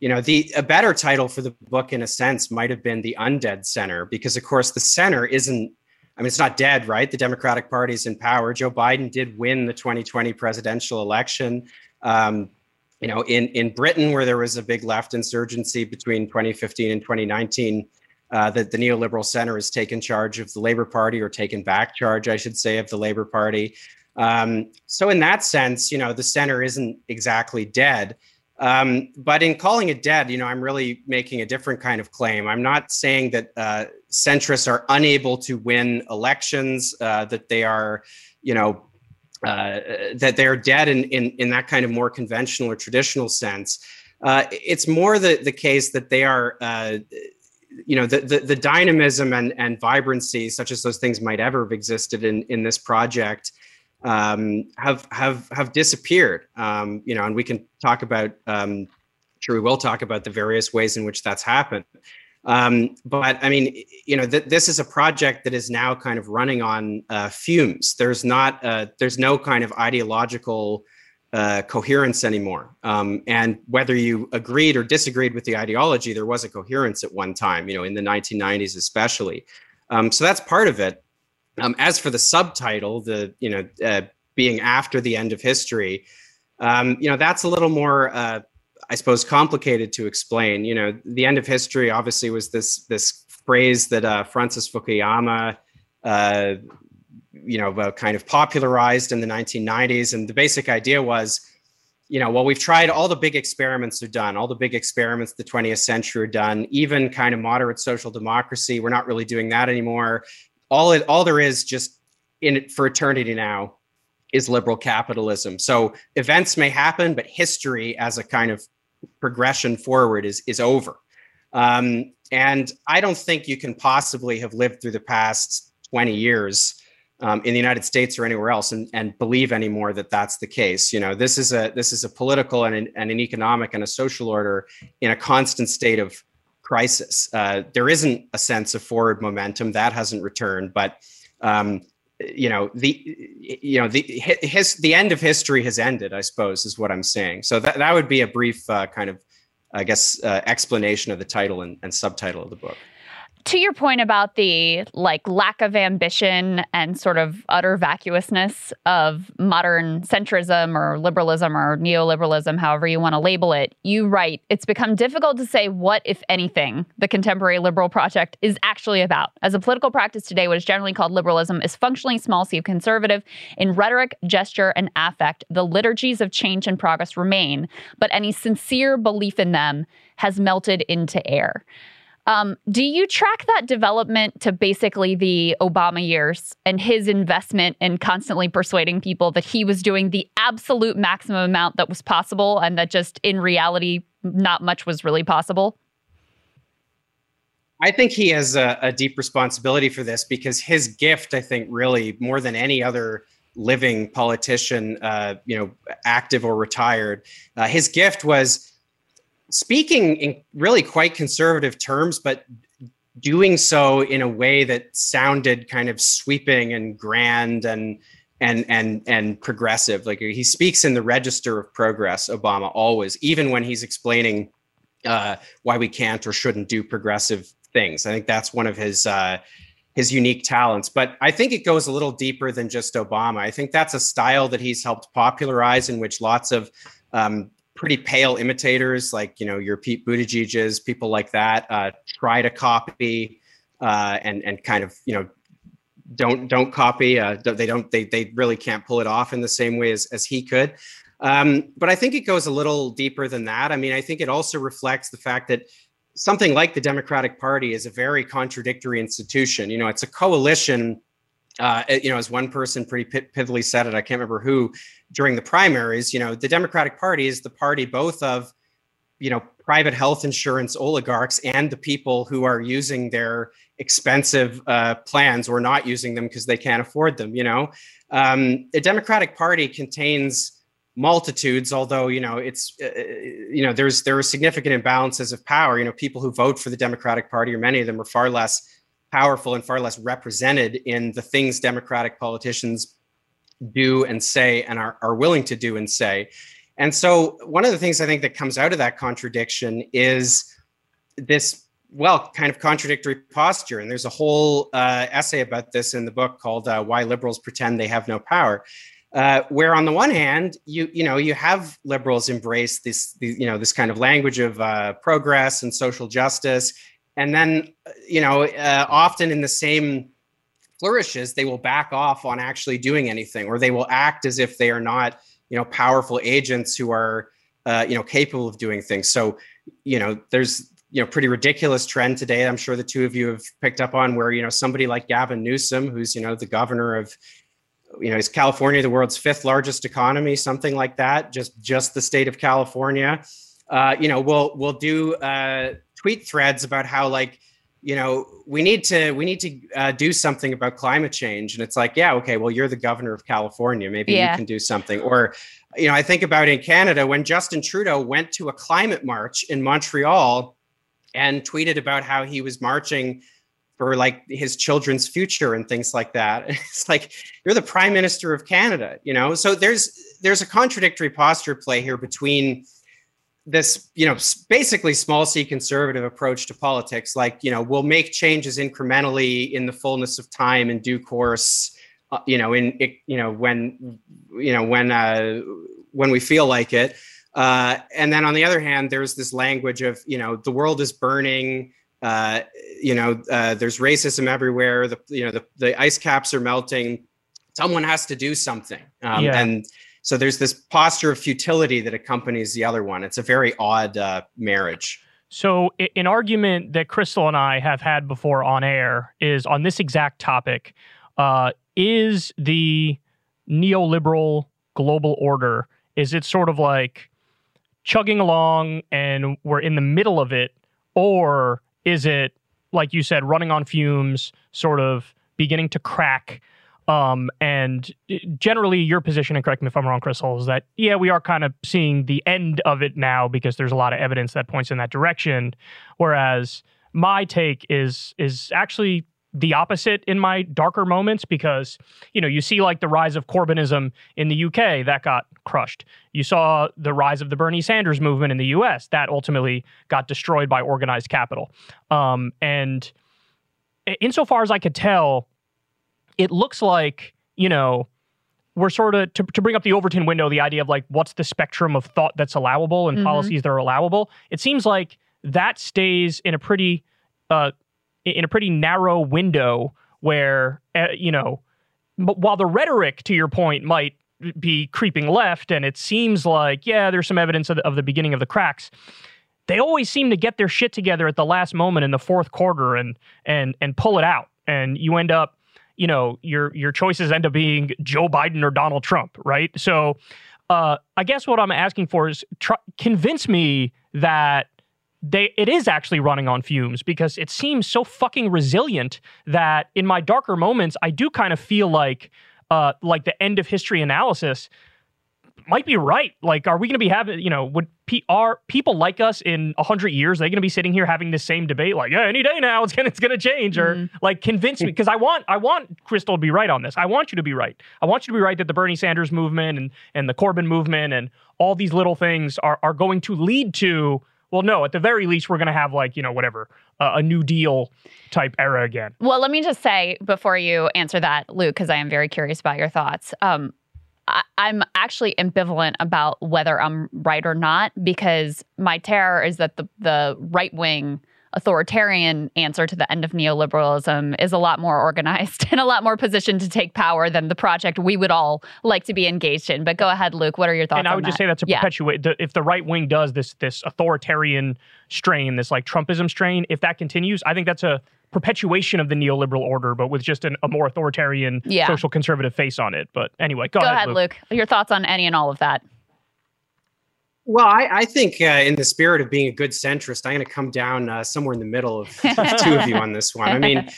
you know, the a better title for the book, in a sense, might have been The Undead Center, because, of course, the center isn't, I mean, it's not dead, right? The Democratic Party is in power. Joe Biden did win the 2020 presidential election. Um, you know, in, in Britain, where there was a big left insurgency between 2015 and 2019, uh, that the neoliberal center has taken charge of the Labor Party or taken back charge, I should say, of the Labor Party. Um, so, in that sense, you know, the center isn't exactly dead. Um, but in calling it dead, you know, I'm really making a different kind of claim. I'm not saying that uh, centrists are unable to win elections, uh, that they are, you know, uh, that they're dead in, in, in that kind of more conventional or traditional sense. Uh, it's more the, the case that they are, uh, you know, the, the, the dynamism and, and vibrancy, such as those things might ever have existed in, in this project, um, have have have disappeared. Um, you know, and we can talk about. Um, sure, we will talk about the various ways in which that's happened. Um, but I mean, you know, th- this is a project that is now kind of running on uh, fumes. There's not, uh, there's no kind of ideological uh, coherence anymore. Um, and whether you agreed or disagreed with the ideology, there was a coherence at one time. You know, in the 1990s especially. Um, so that's part of it. Um, as for the subtitle, the you know uh, being after the end of history, um, you know that's a little more, uh, I suppose, complicated to explain. You know, the end of history obviously was this this phrase that uh, Francis Fukuyama, uh, you know, uh, kind of popularized in the 1990s, and the basic idea was. You know, well, we've tried all the big experiments are done, all the big experiments the 20th century are done, even kind of moderate social democracy. We're not really doing that anymore all it all there is just in for eternity now is liberal capitalism. So events may happen, but history as a kind of progression forward is is over. Um, and I don't think you can possibly have lived through the past 20 years um, in the United States or anywhere else and, and believe anymore that that's the case. You know, this is a this is a political and an, and an economic and a social order in a constant state of crisis. Uh, there isn't a sense of forward momentum that hasn't returned, but um, you know the you know the his the end of history has ended. I suppose is what I'm saying. So that that would be a brief uh, kind of I guess uh, explanation of the title and, and subtitle of the book. To your point about the like lack of ambition and sort of utter vacuousness of modern centrism or liberalism or neoliberalism however you want to label it you write it's become difficult to say what if anything the contemporary liberal project is actually about. As a political practice today what is generally called liberalism is functionally small c conservative in rhetoric gesture and affect the liturgies of change and progress remain but any sincere belief in them has melted into air um, do you track that development to basically the Obama years and his investment in constantly persuading people that he was doing the absolute maximum amount that was possible and that just in reality, not much was really possible? I think he has a, a deep responsibility for this because his gift, I think, really more than any other living politician, uh, you know, active or retired, uh, his gift was speaking in really quite conservative terms, but doing so in a way that sounded kind of sweeping and grand and and and and progressive. Like he speaks in the register of progress, Obama always, even when he's explaining uh, why we can't or shouldn't do progressive things. I think that's one of his uh, his unique talents. But I think it goes a little deeper than just Obama. I think that's a style that he's helped popularize, in which lots of um, pretty pale imitators like you know your Pete Buttigieg's, people like that, uh, try to copy uh, and and kind of you know don't don't copy. Uh, they don't they they really can't pull it off in the same way as as he could. Um, but I think it goes a little deeper than that. I mean, I think it also reflects the fact that something like the Democratic Party is a very contradictory institution. You know, it's a coalition uh, you know, as one person pretty pithily said it, I can't remember who during the primaries, you know, the Democratic Party is the party both of, you know, private health insurance oligarchs and the people who are using their expensive uh, plans or not using them because they can't afford them. You know, um, the Democratic Party contains multitudes although you know it's uh, you know there's there are significant imbalances of power you know people who vote for the democratic party or many of them are far less powerful and far less represented in the things Democratic politicians do and say and are, are willing to do and say. And so, one of the things I think that comes out of that contradiction is this, well, kind of contradictory posture. And there's a whole uh, essay about this in the book called uh, "Why Liberals Pretend They Have No Power," uh, where on the one hand, you you know you have liberals embrace this, you know this kind of language of uh, progress and social justice and then you know uh, often in the same flourishes they will back off on actually doing anything or they will act as if they are not you know powerful agents who are uh, you know capable of doing things. So you know there's you know pretty ridiculous trend today i'm sure the two of you have picked up on where you know somebody like gavin newsom who's you know the governor of you know is california the world's fifth largest economy something like that just just the state of california uh, you know will will do uh, tweet threads about how like you know we need to we need to uh, do something about climate change. And it's like yeah okay well you're the governor of california. Maybe yeah. you can do something. Or you know i think about in canada when justin trudeau went to a climate march in montreal and tweeted about how he was marching for like his children's future and things like that. It's like you're the prime minister of canada you know? So there's there's a contradictory posture play here between this you know basically small c conservative approach to politics like you know we'll make changes incrementally in the fullness of time in due course uh, you know in you know when you know when uh when we feel like it. Uh and then on the other hand there's this language of you know the world is burning uh you know uh there's racism everywhere the you know the, the ice caps are melting. Someone has to do something. Um, yeah. and so there's this posture of futility that accompanies the other one. It's a very odd uh, marriage. So, an argument that Krystal and I have had before on air is on this exact topic uh, is the neoliberal global order, is it sort of like chugging along and we're in the middle of it? Or is it, like you said, running on fumes, sort of beginning to crack um, and generally, your position, and correct me if I'm wrong, Krystal, is that, yeah, we are kind of seeing the end of it now because there's a lot of evidence that points in that direction. Whereas my take is is actually the opposite in my darker moments because you know you see like the rise of Corbynism in the UK that got crushed. You saw the rise of the Bernie Sanders movement in the US that ultimately got destroyed by organized capital. Um, and insofar as I could tell, it looks like you know we're sort of to, to bring up the Overton window, the idea of like what's the spectrum of thought that's allowable and Mhm. policies that are allowable. It seems like that stays in a pretty uh, in a pretty narrow window where uh, you know but while the rhetoric to your point might be creeping left and it seems like yeah there's some evidence of the, of the beginning of the cracks they always seem to get their shit together at the last moment in the fourth quarter and and and pull it out and you end up you know your your choices end up being Joe Biden or Donald Trump right? So uh I guess what I'm asking for is convince me that they it is actually running on fumes because it seems so fucking resilient that in my darker moments I do kind of feel like uh like the end of history analysis might be right. Like, are we going to be having, you know, would P- are people like us in a hundred years? Are they going to be sitting here having the same debate? Like, yeah, any day now it's gonna it's gonna change, or like convince me because I want I want Krystal to be right on this. I want you to be right. I want you to be right that the Bernie Sanders movement and and the Corbyn movement and all these little things are are going to lead to. Well, no, at the very least, we're going to have like you know whatever uh, a New Deal type era again. Well, let me just say before you answer that, Luke, because I am very curious about your thoughts. Um, I, I'm actually ambivalent about whether I'm right or not because my terror is that the the right wing authoritarian answer to the end of neoliberalism is a lot more organized and a lot more positioned to take power than the project we would all like to be engaged in. But go ahead, Luke. What are your thoughts? and I would just that? say that's a Yeah. perpetuate. The, if the right wing does this this authoritarian strain, this like Trumpism strain, if that continues, I think that's a perpetuation of the neoliberal order, but with just an, a more authoritarian Yeah. social conservative face on it. But anyway, go, Go ahead, Luke. Your thoughts on any and all of that? Well, I, I think uh, in the spirit of being a good centrist, I'm going to come down uh, somewhere in the middle of the two of you on this one. I mean,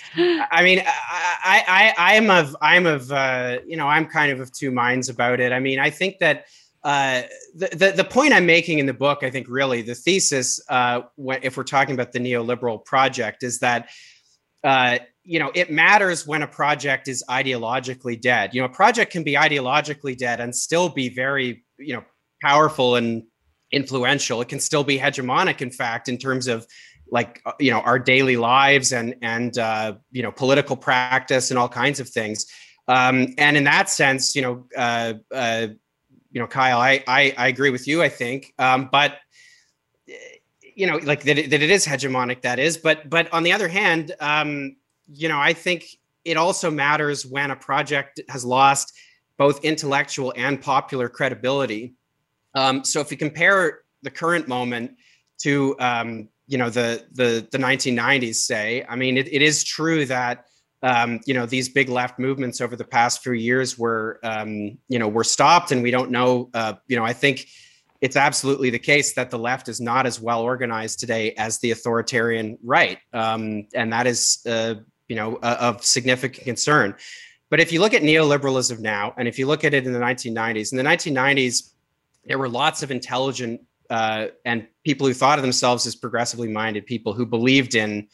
I mean, I, I, I am of, I'm of, uh, you know, I'm kind of of two minds about it. I mean, I think that uh, the, the the point I'm making in the book, I think, really the thesis, uh, if we're talking about the neoliberal project, is that. Uh, you know, it matters when a project is ideologically dead. You know, a project can be ideologically dead and still be very, you know, powerful and influential. It can still be hegemonic, in fact, in terms of like uh, you know our daily lives and and uh, you know political practice and all kinds of things. Um, and in that sense, you know, uh, uh, you know, Kyle, I, I I agree with you. I think, um, but you know, like that it, that it is hegemonic. That is, but but on the other hand, um, you know, I think it also matters when a project has lost both intellectual and popular credibility. Um, so if you compare the current moment to um, you know the the the 1990s, say, I mean, it, it is true that um, you know these big left movements over the past few years were um, you know were stopped, and we don't know. Uh, you know, I think it's absolutely the case that the left is not as well organized today as the authoritarian right, um, and that is uh, you know uh, of significant concern. But if you look at neoliberalism now, and if you look at it in the 1990s, in the 1990s, there were lots of intelligent uh, and people who thought of themselves as progressively minded people who believed in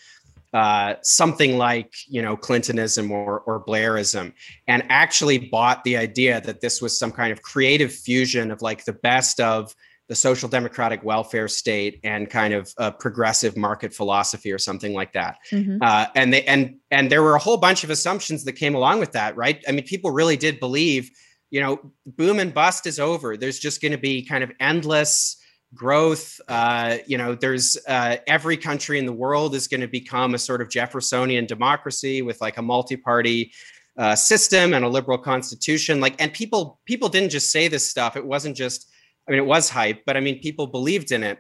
uh, something like you know Clintonism or or Blairism, and actually bought the idea that this was some kind of creative fusion of like the best of the social democratic welfare state and kind of a progressive market philosophy or something like that. Mhm. Uh, and they and and there were a whole bunch of assumptions that came along with that, right? I mean, people really did believe, you know, boom and bust is over. There's just going to be kind of endless growth. Uh, you know, there's uh, every country in the world is going to become a sort of Jeffersonian democracy with like a multi-party uh, system and a liberal constitution. Like, and people people didn't just say this stuff. It wasn't just. I mean, it was hype, but I mean, people believed in it.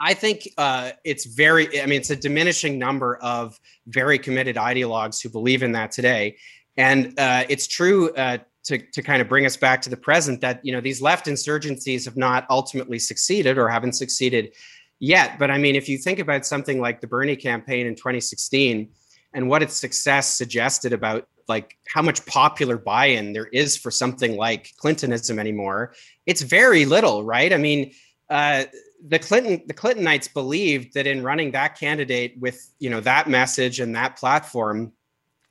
I think uh, it's very. I mean, it's a diminishing number of very committed ideologues who believe in that today, and uh, it's true uh, to to kind of bring us back to the present that you know these left insurgencies have not ultimately succeeded or haven't succeeded yet. But I mean, if you think about something like the Bernie campaign in 2016 and what its success suggested about like how much popular buy-in there is for something like Clintonism anymore, it's very little, right? I mean. Uh, the Clinton the Clintonites believed that in running that candidate with you know that message and that platform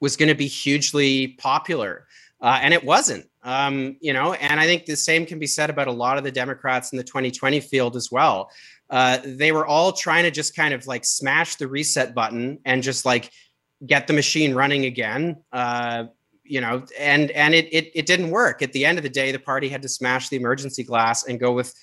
was going to be hugely popular, uh, and it wasn't. Um, you know, and I think the same can be said about a lot of the Democrats in the 2020 field as well. Uh, they were all trying to just kind of like smash the reset button and just like get the machine running again. Uh, you know, and and it, it it didn't work. At the end of the day, the party had to smash the emergency glass and go with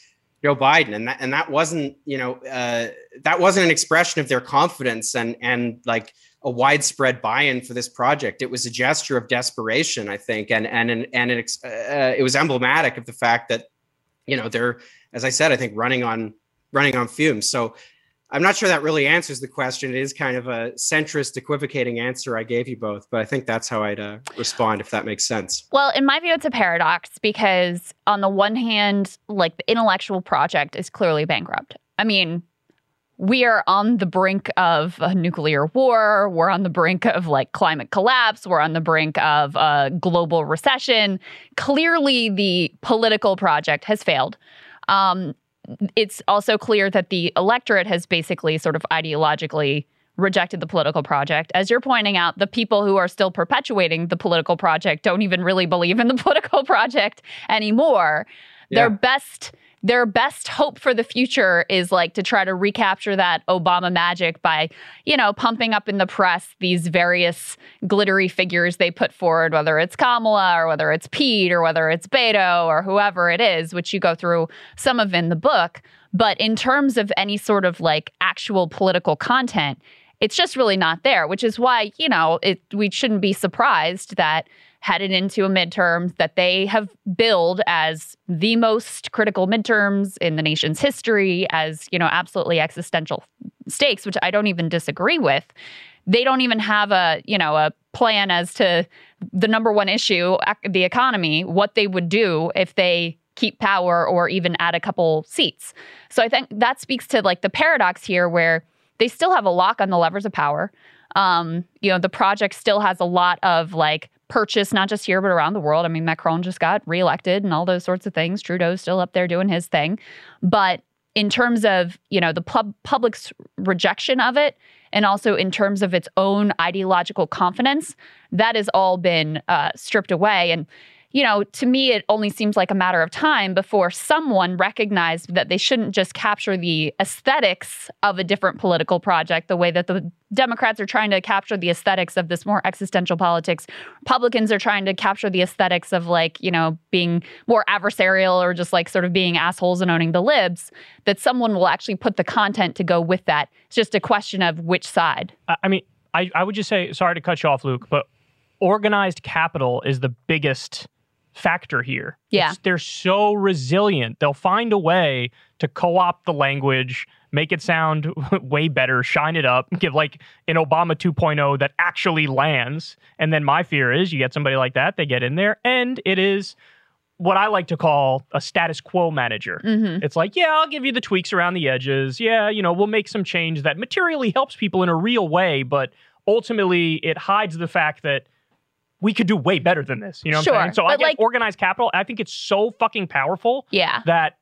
Joe Biden, and that and that wasn't you know uh, that wasn't an expression of their confidence and and like a widespread buy-in for this project. It was a gesture of desperation, I think, and and and it uh, it was emblematic of the fact that you know they're as I said, I think running on running on fumes. So I'm not sure that really answers the question. It is kind of a centrist, equivocating answer I gave you both, but I think that's how I'd uh, respond if that makes sense. Well, in my view, it's a paradox because, on the one hand, like the intellectual project is clearly bankrupt. I mean, we are on the brink of a nuclear war. We're on the brink of like climate collapse. We're on the brink of a global recession. Clearly, the political project has failed. Um, it's also clear that the electorate has basically sort of ideologically rejected the political project. As you're pointing out, the people who are still perpetuating the political project don't even really believe in the political project anymore. Yeah. Their best their best hope for the future is like to try to recapture that Obama magic by, you know, pumping up in the press these various glittery figures they put forward, whether it's Kamala or whether it's Pete or whether it's Beto or whoever it is, which you go through some of in the book. But in terms of any sort of like actual political content, it's just really not there, which is why, you know, it, we shouldn't be surprised that headed into a midterm that they have billed as the most critical midterms in the nation's history as, you know, absolutely existential stakes, which I don't even disagree with. They don't even have a, you know, a plan as to the number one issue, the economy, what they would do if they keep power or even add a couple seats. So I think that speaks to like the paradox here where they still have a lock on the levers of power. Um, you know, the project still has a lot of like purchase, not just here, but around the world. I mean, Macron just got reelected and all those sorts of things. Trudeau's still up there doing his thing. But in terms of, you know, the pub- public's rejection of it, and also in terms of its own ideological confidence, that has all been uh, stripped away. And you know, to me, it only seems like a matter of time before someone recognized that they shouldn't just capture the aesthetics of a different political project the way that the Democrats are trying to capture the aesthetics of this more existential politics. Republicans are trying to capture the aesthetics of like, you know, being more adversarial or just like sort of being assholes and owning the libs, that someone will actually put the content to go with that. It's just a question of which side. I mean, I, I would just say, sorry to cut you off, Luke, but organized capital is the biggest factor here. Yeah. It's, they're so resilient. They'll find a way to co opt the language, make it sound way better, shine it up, give like an Obama 2.0 that actually lands. And then my fear is you get somebody like that, they get in there, and it is what I like to call a status quo manager. Mm-hmm. It's like, yeah, I'll give you the tweaks around the edges. Yeah, you know, we'll make some change that materially helps people in a real way, but ultimately it hides the fact that we could do way better than this. You know what sure, I'm saying? So I get like, organized capital. I think it's so fucking powerful. Yeah. That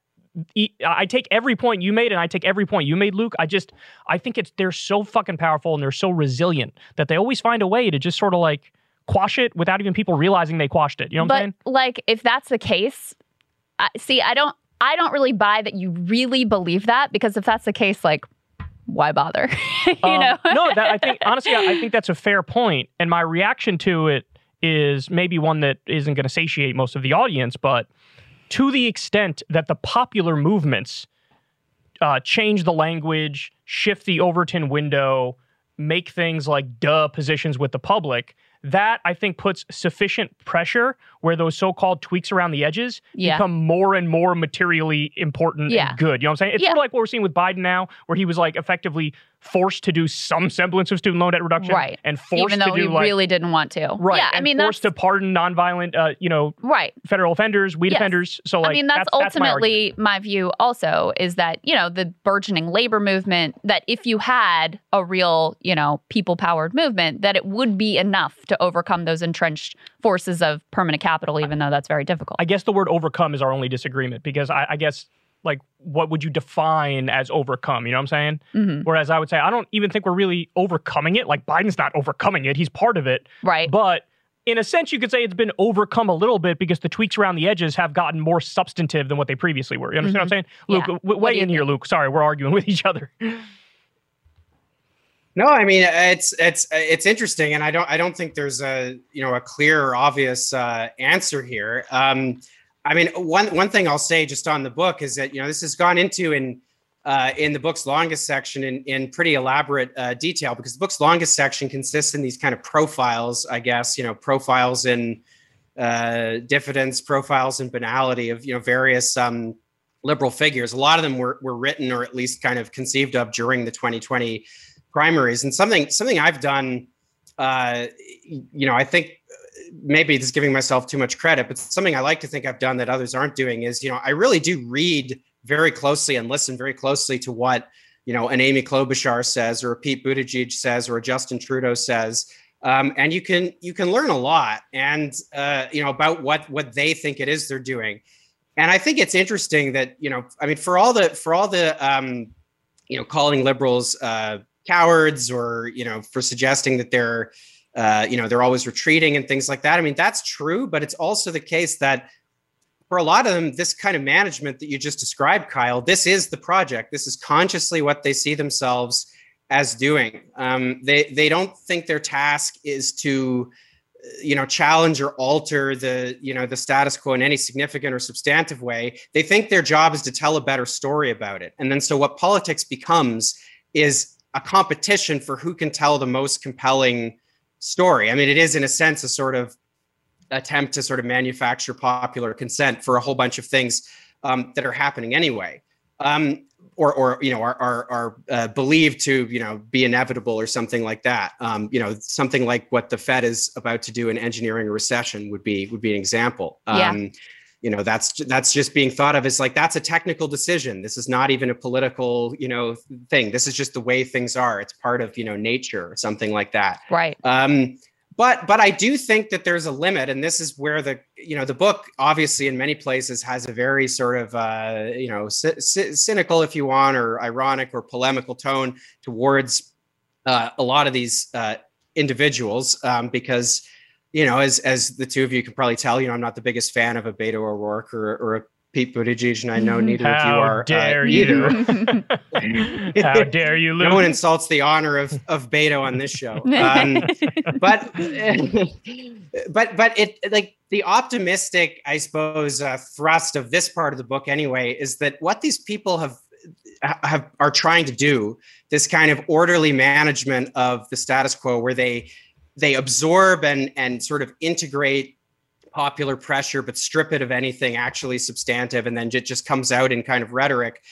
I take every point you made and I take every point you made, Luke. I just I think it's they're so fucking powerful and they're so resilient that they always find a way to just sort of like quash it without even people realizing they quashed it. You know what but, I'm saying? Like if that's the case, I, see, I don't I don't really buy that you really believe that because if that's the case, like why bother? you um, know? no, that, I think honestly, I, I think that's a fair point, and my reaction to it is maybe one that isn't going to satiate most of the audience, but to the extent that the popular movements uh, change the language, shift the Overton window, make things like duh positions with the public, that I think puts sufficient pressure where those so-called tweaks around the edges yeah. become more and more materially important yeah. and good. You know what I'm saying? It's yeah. sort of like what we're seeing with Biden now, where he was like effectively forced to do some semblance of student loan debt reduction, right? And forced even though to do he like, really didn't want to, right? Yeah, I mean, forced to pardon nonviolent, uh, you know, right? Federal offenders, weed yes. offenders. So, like, I mean, that's, that's ultimately that's my, my view. Also, is that you know the burgeoning labor movement. That if you had a real, you know, people-powered movement, that it would be enough to overcome those entrenched forces of permanent capital. Even though that's very difficult. I guess the word "overcome" is our only disagreement because I, I guess like what would you define as overcome? You know what I'm saying? Mm-hmm. Whereas I would say I don't even think we're really overcoming it. Like Biden's not overcoming it; he's part of it. Right. But in a sense, you could say it's been overcome a little bit because the tweaks around the edges have gotten more substantive than what they previously were. You understand mm-hmm. what I'm mm-hmm. saying? Luke, yeah. w- weigh in here, Luke. Sorry, we're arguing with each other. No, I mean it's it's it's interesting, and I don't I don't think there's a you know a clear or obvious uh, answer here. Um, I mean, one one thing I'll say just on the book is that you know this has gone into in uh, in the book's longest section in, in pretty elaborate uh, detail because the book's longest section consists in these kind of profiles, I guess, you know, profiles in uh, diffidence, profiles in banality of, you know, various um, liberal figures. A lot of them were, were written or at least kind of conceived of during the 2020 primaries. And something, something I've done, uh, you know, I think maybe it's giving myself too much credit, but something I like to think I've done that others aren't doing is, you know, I really do read very closely and listen very closely to what you know an Amy Klobuchar says, or a Pete Buttigieg says, or a Justin Trudeau says, um, and you can you can learn a lot and uh, you know about what what they think it is they're doing. And I think it's interesting that you know I mean for all the for all the um, you know calling liberals uh, cowards or you know for suggesting that they're uh, you know they're always retreating and things like that. I mean that's true, but it's also the case that for a lot of them, this kind of management that you just described, Kyle, this is the project. This is consciously what they see themselves as doing. Um, they they don't think their task is to, you know, challenge or alter the you know the status quo in any significant or substantive way. They think their job is to tell a better story about it. And then so what politics becomes is a competition for who can tell the most compelling story. I mean, it is in a sense a sort of attempt to sort of manufacture popular consent for a whole bunch of things um, that are happening anyway. Um, or, or you know are are, are uh, believed to you know be inevitable or something like that. Um, you know something like what the Fed is about to do in engineering a recession would be would be an example. Yeah. You know that's that's just being thought of as like that's a technical decision. This is not even a political you know thing. This is just the way things are. It's part of you know nature or something like that. Right. Um, but but I do think that there's a limit, and this is where the you know the book obviously in many places has a very sort of uh, you know c- c- cynical, if you want, or ironic or polemical tone towards uh, a lot of these uh, individuals um, because you know as as the two of you can probably tell, you know I'm not the biggest fan of a Beto O'Rourke or, or a Pete Buttigieg, and I know neither How of you are. uh, dare either. you? How dare you, Luke? No one insults the honor of of Beto on this show. Um, but but but it like the optimistic, I suppose, uh, thrust of this part of the book anyway is that what these people have have are trying to do this kind of orderly management of the status quo where they they absorb and and sort of integrate popular pressure but strip it of anything actually substantive and then it just comes out in kind of rhetoric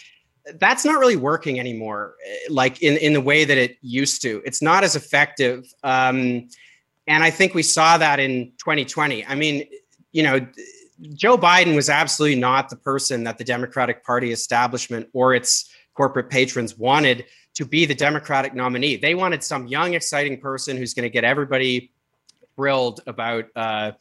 that's not really working anymore like in, in the way that it used to. It's not as effective um, and i think we saw that in 2020 i mean you know joe biden was absolutely not the person that the democratic party establishment or its corporate patrons wanted to be the democratic nominee. They wanted some young exciting person who's going to get everybody thrilled about uh,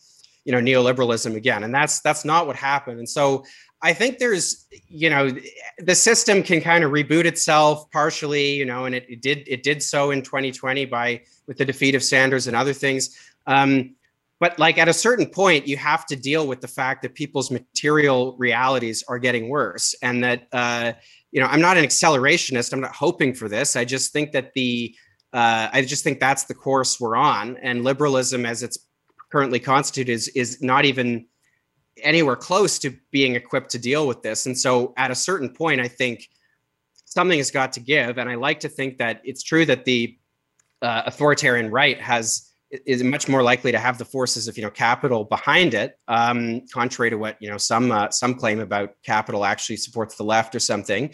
you know neoliberalism again and that's that's not what happened. And so i think there's you know the system can kind of reboot itself partially you know and it, it did it did so in 2020 by with the defeat of sanders and other things. Um, but like at a certain point you have to deal with the fact that people's material realities are getting worse and that uh, you know i'm not an accelerationist i'm not hoping for this i just think that the uh, i just think that's the course we're on and liberalism as it's currently constituted is is not even anywhere close to being equipped to deal with this. And so at a certain point, I think something has got to give. And I like to think that it's true that the uh, authoritarian right has is much more likely to have the forces of you know capital behind it, um, contrary to what you know some uh, some claim about capital actually supports the left or something.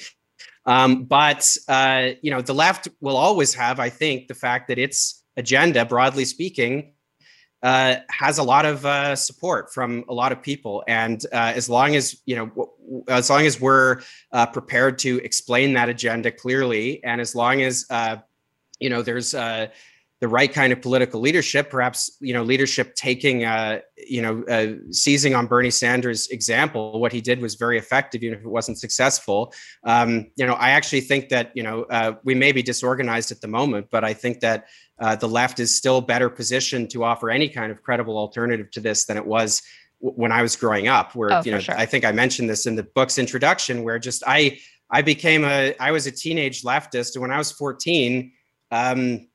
Um, but uh, you know the left will always have, I think, the fact that its agenda, broadly speaking, uh, has a lot of uh, support from a lot of people, and uh, as long as you know, w- as long as we're uh, prepared to explain that agenda clearly, and as long as you know, there's the right kind of political leadership, perhaps you know, leadership taking uh, you know, uh, seizing on Bernie Sanders' example, what he did was very effective, even if it wasn't successful. Um, you know, I actually think that you know uh, we may be disorganized at the moment, but I think that uh, the left is still better positioned to offer any kind of credible alternative to this than it was w- when I was growing up. Where Oh, you know, sure. I think I mentioned this in the book's introduction, where just I I became a I was a teenage leftist, and when I was 14, um,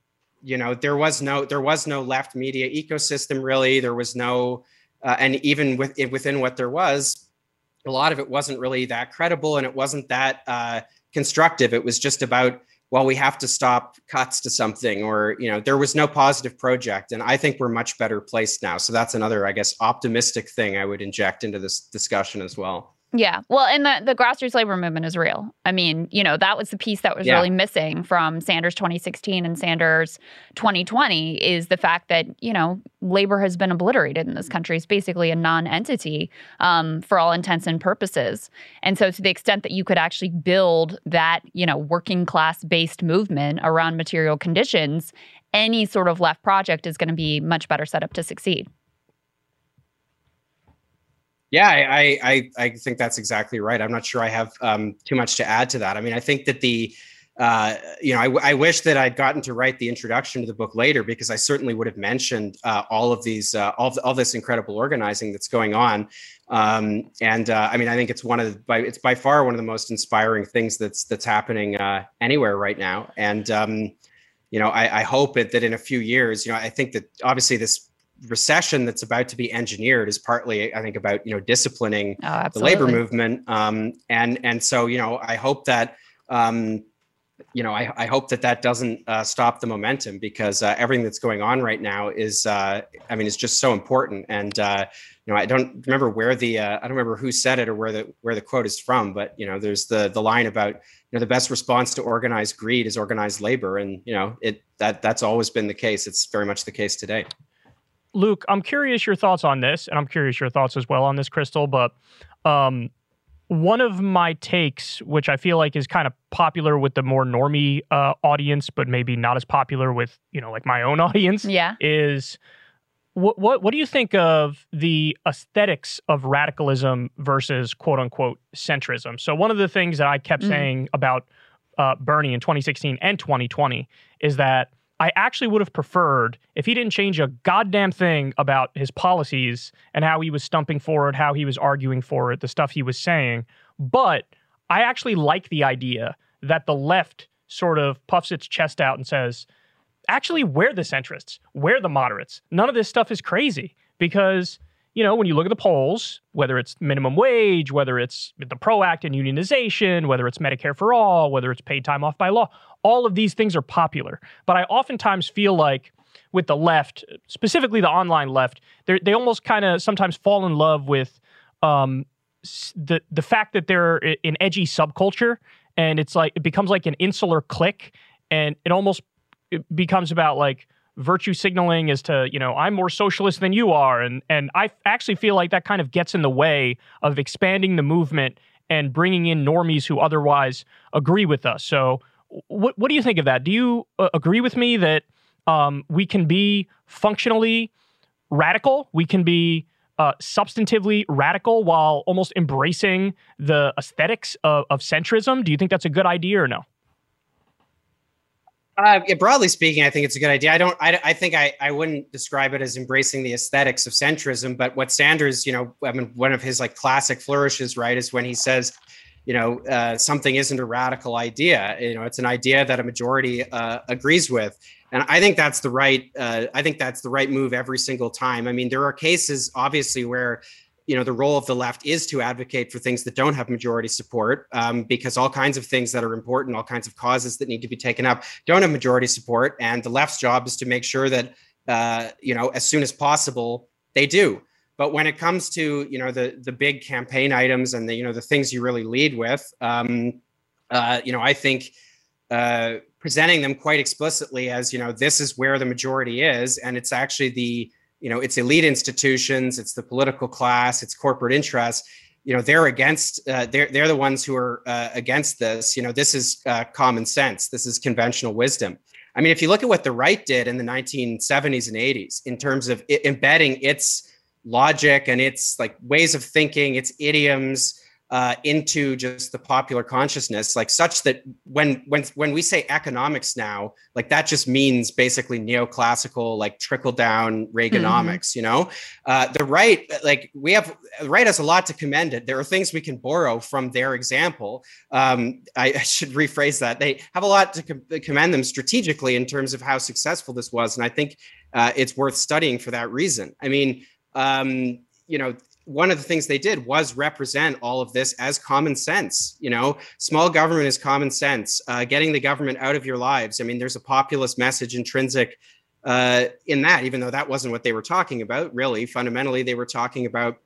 you know, there was no there was no left media ecosystem really. There was no, uh, and even with, within what there was, a lot of it wasn't really that credible, and it wasn't that uh, constructive. It was just about well, we have to stop cuts to something, or you know, there was no positive project, and I think we're much better placed now. So that's another, I guess, optimistic thing I would inject into this discussion as well. Yeah. Well, and the, the grassroots labor movement is real. I mean, you know, that was the piece that was yeah. really missing from Sanders 2016 and Sanders 2020 is the fact that, you know, labor has been obliterated in this country. It's basically a non entity um, for all intents and purposes. And so, to the extent that you could actually build that, you know, working class based movement around material conditions, any sort of left project is going to be much better set up to succeed. Yeah, I, I, I think that's exactly right. I'm not sure I have um, too much to add to that. I mean, I think that the, uh, you know, I, I, wish that I'd gotten to write the introduction to the book later because I certainly would have mentioned uh, all of these, uh, all, all this incredible organizing that's going on. Um, and uh, I mean, I think it's one of the, by, it's by far one of the most inspiring things that's that's happening uh, anywhere right now. And um, you know, I, I hope it, that in a few years, you know, I think that obviously this recession that's about to be engineered is partly, I think, about you know disciplining oh, the labor movement. Um, and and so you know, I hope that um, you know, I, I hope that that doesn't uh, stop the momentum because uh, everything that's going on right now is, uh, I mean, it's just so important. And uh, you know, I don't remember where the, uh, I don't remember who said it or where the where the quote is from, but you know, there's the the line about you know the best response to organized greed is organized labor, and you know, it that that's always been the case. It's very much the case today. Luke, I'm curious your thoughts on this, and I'm curious your thoughts as well on this, Krystal. But um, one of my takes, which I feel like is kind of popular with the more normie uh, audience, but maybe not as popular with you know like my own audience, yeah, is what what what do you think of the aesthetics of radicalism versus quote unquote centrism? So one of the things that I kept mm. saying about uh, Bernie in 2016 and 2020 is that I actually would have preferred if he didn't change a goddamn thing about his policies and how he was stumping for it, how he was arguing for it, the stuff he was saying. But I actually like the idea that the left sort of puffs its chest out and says, actually, we're the centrists, we're the moderates. None of this stuff is crazy because you know, when you look at the polls, whether it's minimum wage, whether it's the PRO Act and unionization, whether it's Medicare for all, whether it's paid time off by law, all of these things are popular. But I oftentimes feel like with the left, specifically the online left, they almost kind of sometimes fall in love with um, the the fact that they're an edgy subculture, and it's like it becomes like an insular clique, and it almost it becomes about like virtue signaling as to you know i'm more socialist than you are. And and i actually feel like that kind of gets in the way of expanding the movement and bringing in normies who otherwise agree with us. So what what do you think of that? Do you uh, agree with me that um, we can be functionally radical? We can be uh, substantively radical while almost embracing the aesthetics of, of centrism? Do you think that's a good idea or no uh, yeah, broadly speaking, I think it's a good idea. I don't. I, I think I, I wouldn't describe it as embracing the aesthetics of centrism. But what Sanders, you know, I mean, one of his like classic flourishes, right, is when he says, you know, uh, something isn't a radical idea. You know, it's an idea that a majority uh, agrees with, and I think that's the right. Uh, I think that's the right move every single time. I mean, there are cases, obviously, where you know the role of the left is to advocate for things that don't have majority support um, because all kinds of things that are important all kinds of causes that need to be taken up don't have majority support. And the left's job is to make sure that uh, you know as soon as possible they do. But when it comes to you know the the big campaign items and the you know the things you really lead with um, uh, you know i think uh, presenting them quite explicitly as you know this is where the majority is and it's actually the you know it's elite institutions it's the political class it's corporate interests. You know they're against uh, they're they're the ones who are uh, against this. You know this is uh, common sense. This is conventional wisdom. I mean if you look at what the right did in the 1970s and 80s in terms of embedding its logic and its like ways of thinking its idioms uh, into just the popular consciousness, like such that when when when we say economics now, like that just means basically neoclassical, like trickle down Reaganomics. Mm-hmm. You know, uh, the right, like we have the right has a lot to commend it. There are things we can borrow from their example. Um, I, I, should rephrase that. They have a lot to com- commend them strategically in terms of how successful this was, and I think uh, it's worth studying for that reason. I mean. Um, you know one of the things they did was represent all of this as common sense. You know, small government is common sense. Uh, getting the government out of your lives. I mean, there's a populist message intrinsic uh, in that, even though that wasn't what they were talking about. Really, fundamentally, they were talking about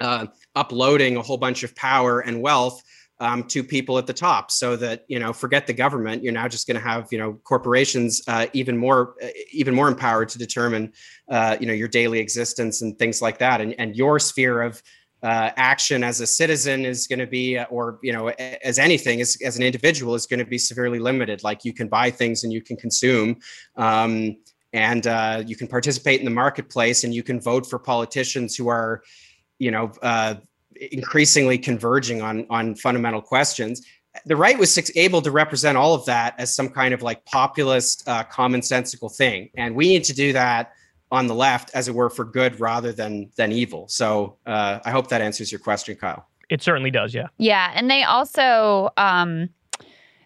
uh, uploading a whole bunch of power and wealth um, to people at the top so that you know forget the government you're now just going to have you know corporations uh, even more uh, even more empowered to determine uh, you know your daily existence and things like that. And, and your sphere of uh, action as a citizen is going to be uh, or you know as anything as, as an individual is going to be severely limited. Like you can buy things and you can consume um, and uh, you can participate in the marketplace and you can vote for politicians who are you know increasingly converging on on fundamental questions. The right was able to represent all of that as some kind of like populist uh, commonsensical thing. And we need to do that on the left as it were for good rather than than evil. So uh, i hope that answers your question kyle. It certainly does yeah. Yeah and they also um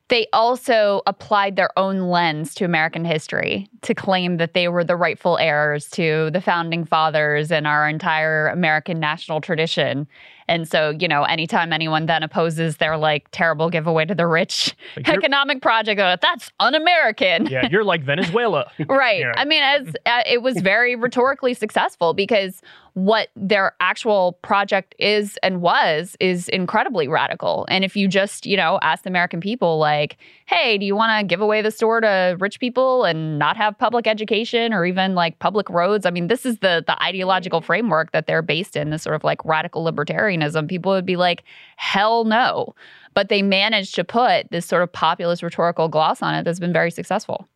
they also applied their own lens to American history to claim that they were the rightful heirs to the founding fathers and our entire American national tradition. And so, you know, anytime anyone then opposes their like terrible giveaway to the rich economic project, uh, that's un-American. Yeah, you're like Venezuela, right? Yeah. I mean, as uh, it was very rhetorically successful because what their actual project is and was is incredibly radical. And if you just, you know, ask the American people, like, hey, do you want to give away the store to rich people and not have public education or even like public roads? I mean, this is the the ideological mm. framework that they're based in, this sort of like radical libertarianism. People would be like, hell no. But they managed to put this sort of populist rhetorical gloss on it that's been very successful.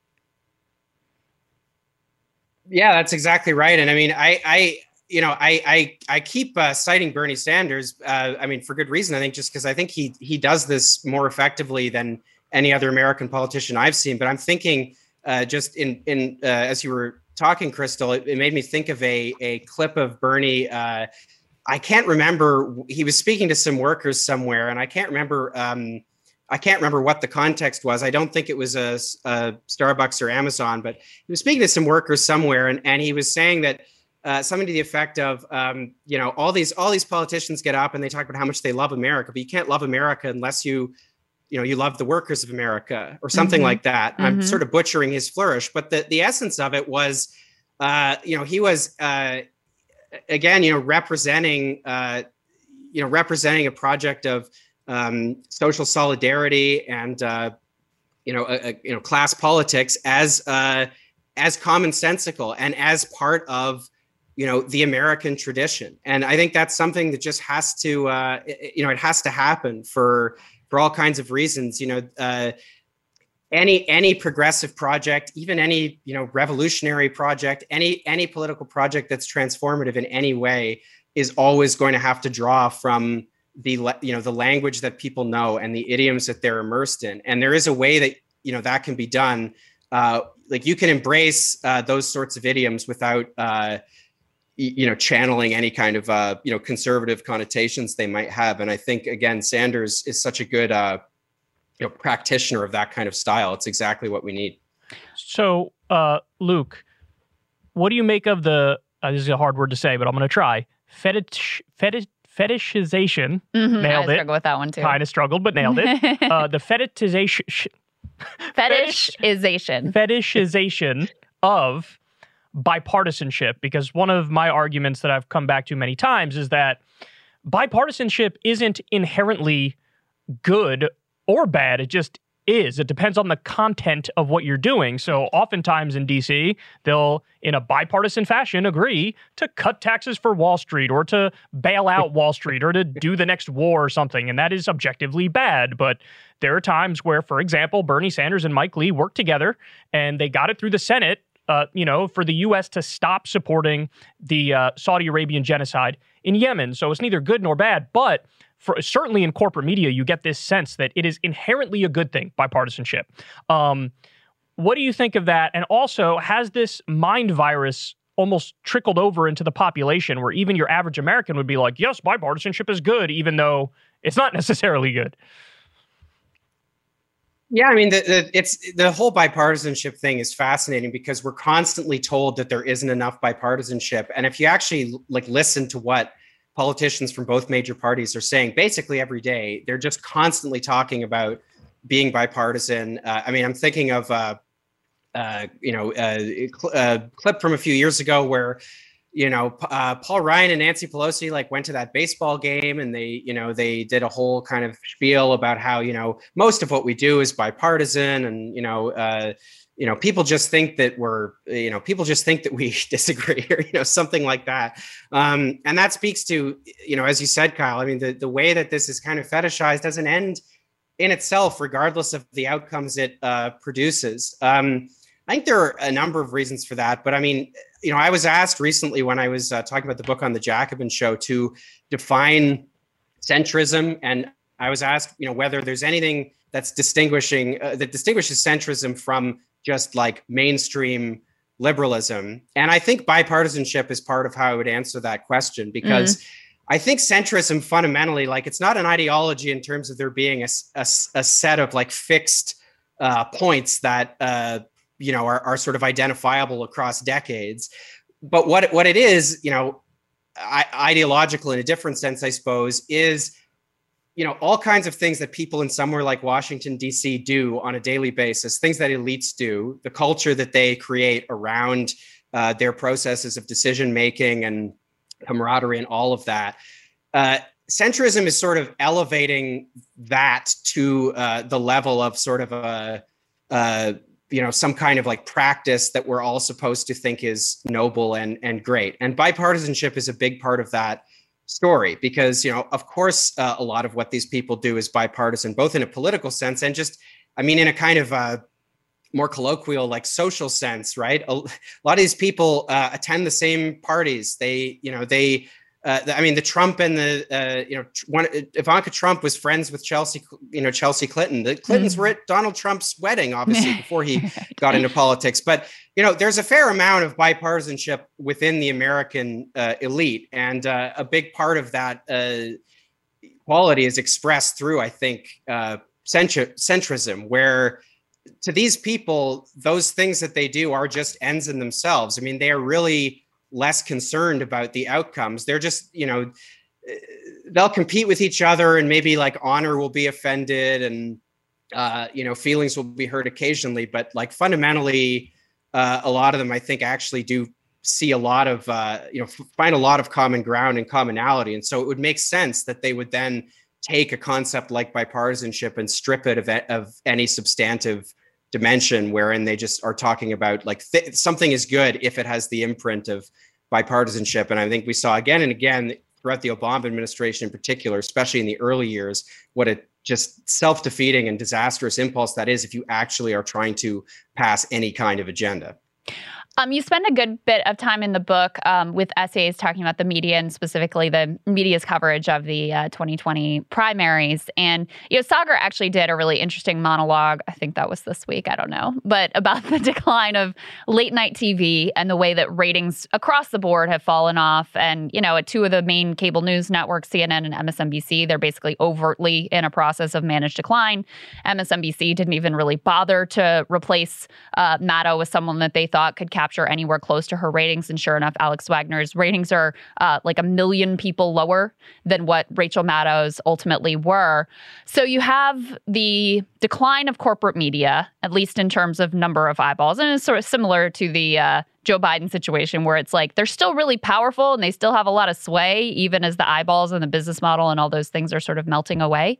Yeah, that's exactly right. And I mean, I, I you know, I I I keep uh, citing Bernie Sanders. Uh, I mean, for good reason. I think just because I think he he does this more effectively than any other American politician I've seen. But I'm thinking, uh, just in in uh, as you were talking, Krystal, it, it, made me think of a a clip of Bernie. Uh, I can't remember. He was speaking to some workers somewhere, and I can't remember. Um, I can't remember what the context was. I don't think it was a, a Starbucks or Amazon, but he was speaking to some workers somewhere, and, and he was saying that uh, something to the effect of, um, you know, all these all these politicians get up and they talk about how much they love America, but you can't love America unless you, you know, you love the workers of America or something mm-hmm. like that. Mm-hmm. I'm sort of butchering his flourish, but the the essence of it was, uh, you know, he was uh, again, you know, representing, uh, you know, representing a project of um, social solidarity and uh, you know, a, a, you know, class politics as uh, as commonsensical and as part of you know the american tradition. And i think that's something that just has to uh, you know it has to happen for for all kinds of reasons you know uh, any any progressive project even any you know revolutionary project any any political project that's transformative in any way is always going to have to draw from the you know the language that people know and the idioms that they're immersed in. And there is a way that you know that can be done. Uh, like you can embrace uh, those sorts of idioms without uh, you know channeling any kind of uh, you know conservative connotations they might have. And i think again sanders is such a good uh, you know practitioner of that kind of style. It's exactly what we need. So uh, luke what do you make of the uh, this is a hard word to say but i'm going to try. Fetish fetish fetishization. Mm-hmm, nailed I it with that one too. Kind of struggled but nailed it. Uh, the fetishization fetishization. fetishization of bipartisanship because one of my arguments that I've come back to many times is that bipartisanship isn't inherently good or bad. It just is. It depends on the content of what you're doing. So, oftentimes in DC, they'll, in a bipartisan fashion, agree to cut taxes for Wall Street or to bail out Wall Street or to do the next war or something. And that is objectively bad. But there are times where, for example, Bernie Sanders and Mike Lee worked together and they got it through the Senate uh, you know, for the U.S. to stop supporting the uh, Saudi Arabian genocide in Yemen. So it's neither good nor bad. But for, certainly in corporate media, you get this sense that it is inherently a good thing, bipartisanship. Um, what do you think of that? And also, has this mind virus almost trickled over into the population where even your average American would be like, yes, bipartisanship is good, even though it's not necessarily good? Yeah, I mean, the, the, it's the whole bipartisanship thing is fascinating because we're constantly told that there isn't enough bipartisanship, and if you actually like listen to what politicians from both major parties are saying, basically every day, they're just constantly talking about being bipartisan. Uh, I mean, I'm thinking of uh, uh, you know a, a clip from a few years ago where you know, uh, Paul Ryan and Nancy Pelosi like went to that baseball game and they, you know, they did a whole kind of spiel about how, you know, most of what we do is bipartisan and, you know, uh, you know, people just think that we're, you know, people just think that we disagree or, you know, something like that. Um, and that speaks to, you know, as you said, Kyle, I mean, the, the way that this is kind of fetishized doesn't end in itself, regardless of the outcomes it uh, produces. Um, I think there are a number of reasons for that, but I mean, you know, I was asked recently when I was uh, talking about the book on the Jacobin show to define centrism, and I was asked, you know, whether there's anything that's distinguishing uh, that distinguishes centrism from just like mainstream liberalism. And I think bipartisanship is part of how I would answer that question because. Mm-hmm. I think centrism fundamentally, like it's not an ideology in terms of there being a, a, a set of like fixed uh, points that uh, you know are, are sort of identifiable across decades. But what what it is you know I, ideological in a different sense i suppose is you know all kinds of things that people in somewhere like washington d.c do on a daily basis things that elites do the culture that they create around uh, their processes of decision making and camaraderie and all of that. Uh, centrism is sort of elevating that to uh, the level of sort of a, a you know some kind of like practice that we're all supposed to think is noble and and great. And bipartisanship is a big part of that story because you know of course uh, a lot of what these people do is bipartisan both in a political sense and just i mean in a kind of uh, more colloquial like social sense right? A, lot of these people uh, attend the same parties. They you know they uh, I mean, the Trump and the uh, you know one, Ivanka Trump was friends with Chelsea, you know Chelsea Clinton. The Clintons mm. were at Donald Trump's wedding, obviously before he got into politics. But you know, there's a fair amount of bipartisanship within the American uh, elite, and uh, a big part of that uh, quality is expressed through, I think, uh, centri- centrism, where to these people, those things that they do are just ends in themselves. I mean, they are really less concerned about the outcomes. They're just, you know, they'll compete with each other and maybe like honor will be offended and uh, you know feelings will be hurt occasionally but like fundamentally uh, a lot of them i think actually do see a lot of uh, you know find a lot of common ground and commonality and so it would make sense that they would then take a concept like bipartisanship and strip it of, of any substantive dimension wherein they just are talking about like th- something is good if it has the imprint of bipartisanship. And I think we saw again and again throughout the Obama administration in particular, especially in the early years, what a just self-defeating and disastrous impulse that is if you actually are trying to pass any kind of agenda. Um, you spend a good bit of time in the book um, with essays talking about the media and specifically the media's coverage of the uh, 2020 primaries. And you know, Saagar actually did a really interesting monologue. I think that was this week. I don't know, but about the decline of late night TV and the way that ratings across the board have fallen off. And you know, at two of the main cable news networks, CNN and MSNBC, they're basically overtly in a process of managed decline. MSNBC didn't even really bother to replace uh, Maddow with someone that they thought could capture capture anywhere close to her ratings. And sure enough, Alex Wagner's ratings are uh, like a million people lower than what Rachel Maddow's ultimately were. So you have the decline of corporate media, at least in terms of number of eyeballs. And it's sort of similar to the uh, Joe Biden situation where it's like they're still really powerful and they still have a lot of sway, even as the eyeballs and the business model and all those things are sort of melting away.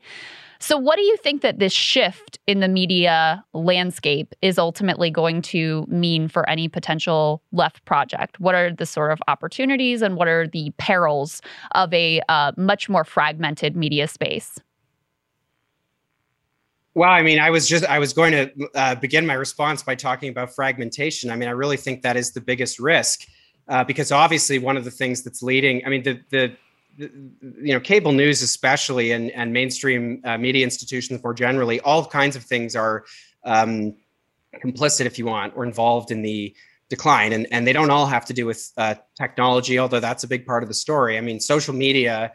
So, what do you think that this shift in the media landscape is ultimately going to mean for any potential left project? What are the sort of opportunities and what are the perils of a uh, much more fragmented media space? Well, I mean, I was just I was going to uh, begin my response by talking about fragmentation. I mean, I really think that is the biggest risk uh, because obviously one of the things that's leading. I mean, the the you know, cable news, especially, and and mainstream uh, media institutions more generally, all kinds of things are um, complicit, if you want, or involved in the decline, and and they don't all have to do with uh, technology, although that's a big part of the story. I mean, social media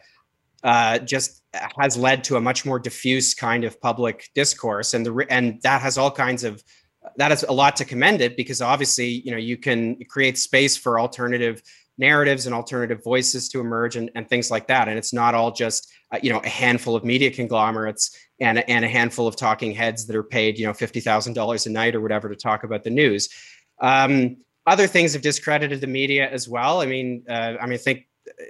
uh, just has led to a much more diffuse kind of public discourse, and the and that has all kinds of that is a lot to commend it because obviously you know you can create space for alternative narratives and alternative voices to emerge and, and things like that and it's not all just uh, you know a handful of media conglomerates and, and a handful of talking heads that are paid you know $50000 a night or whatever to talk about the news um, other things have discredited the media as well i mean uh, i mean i think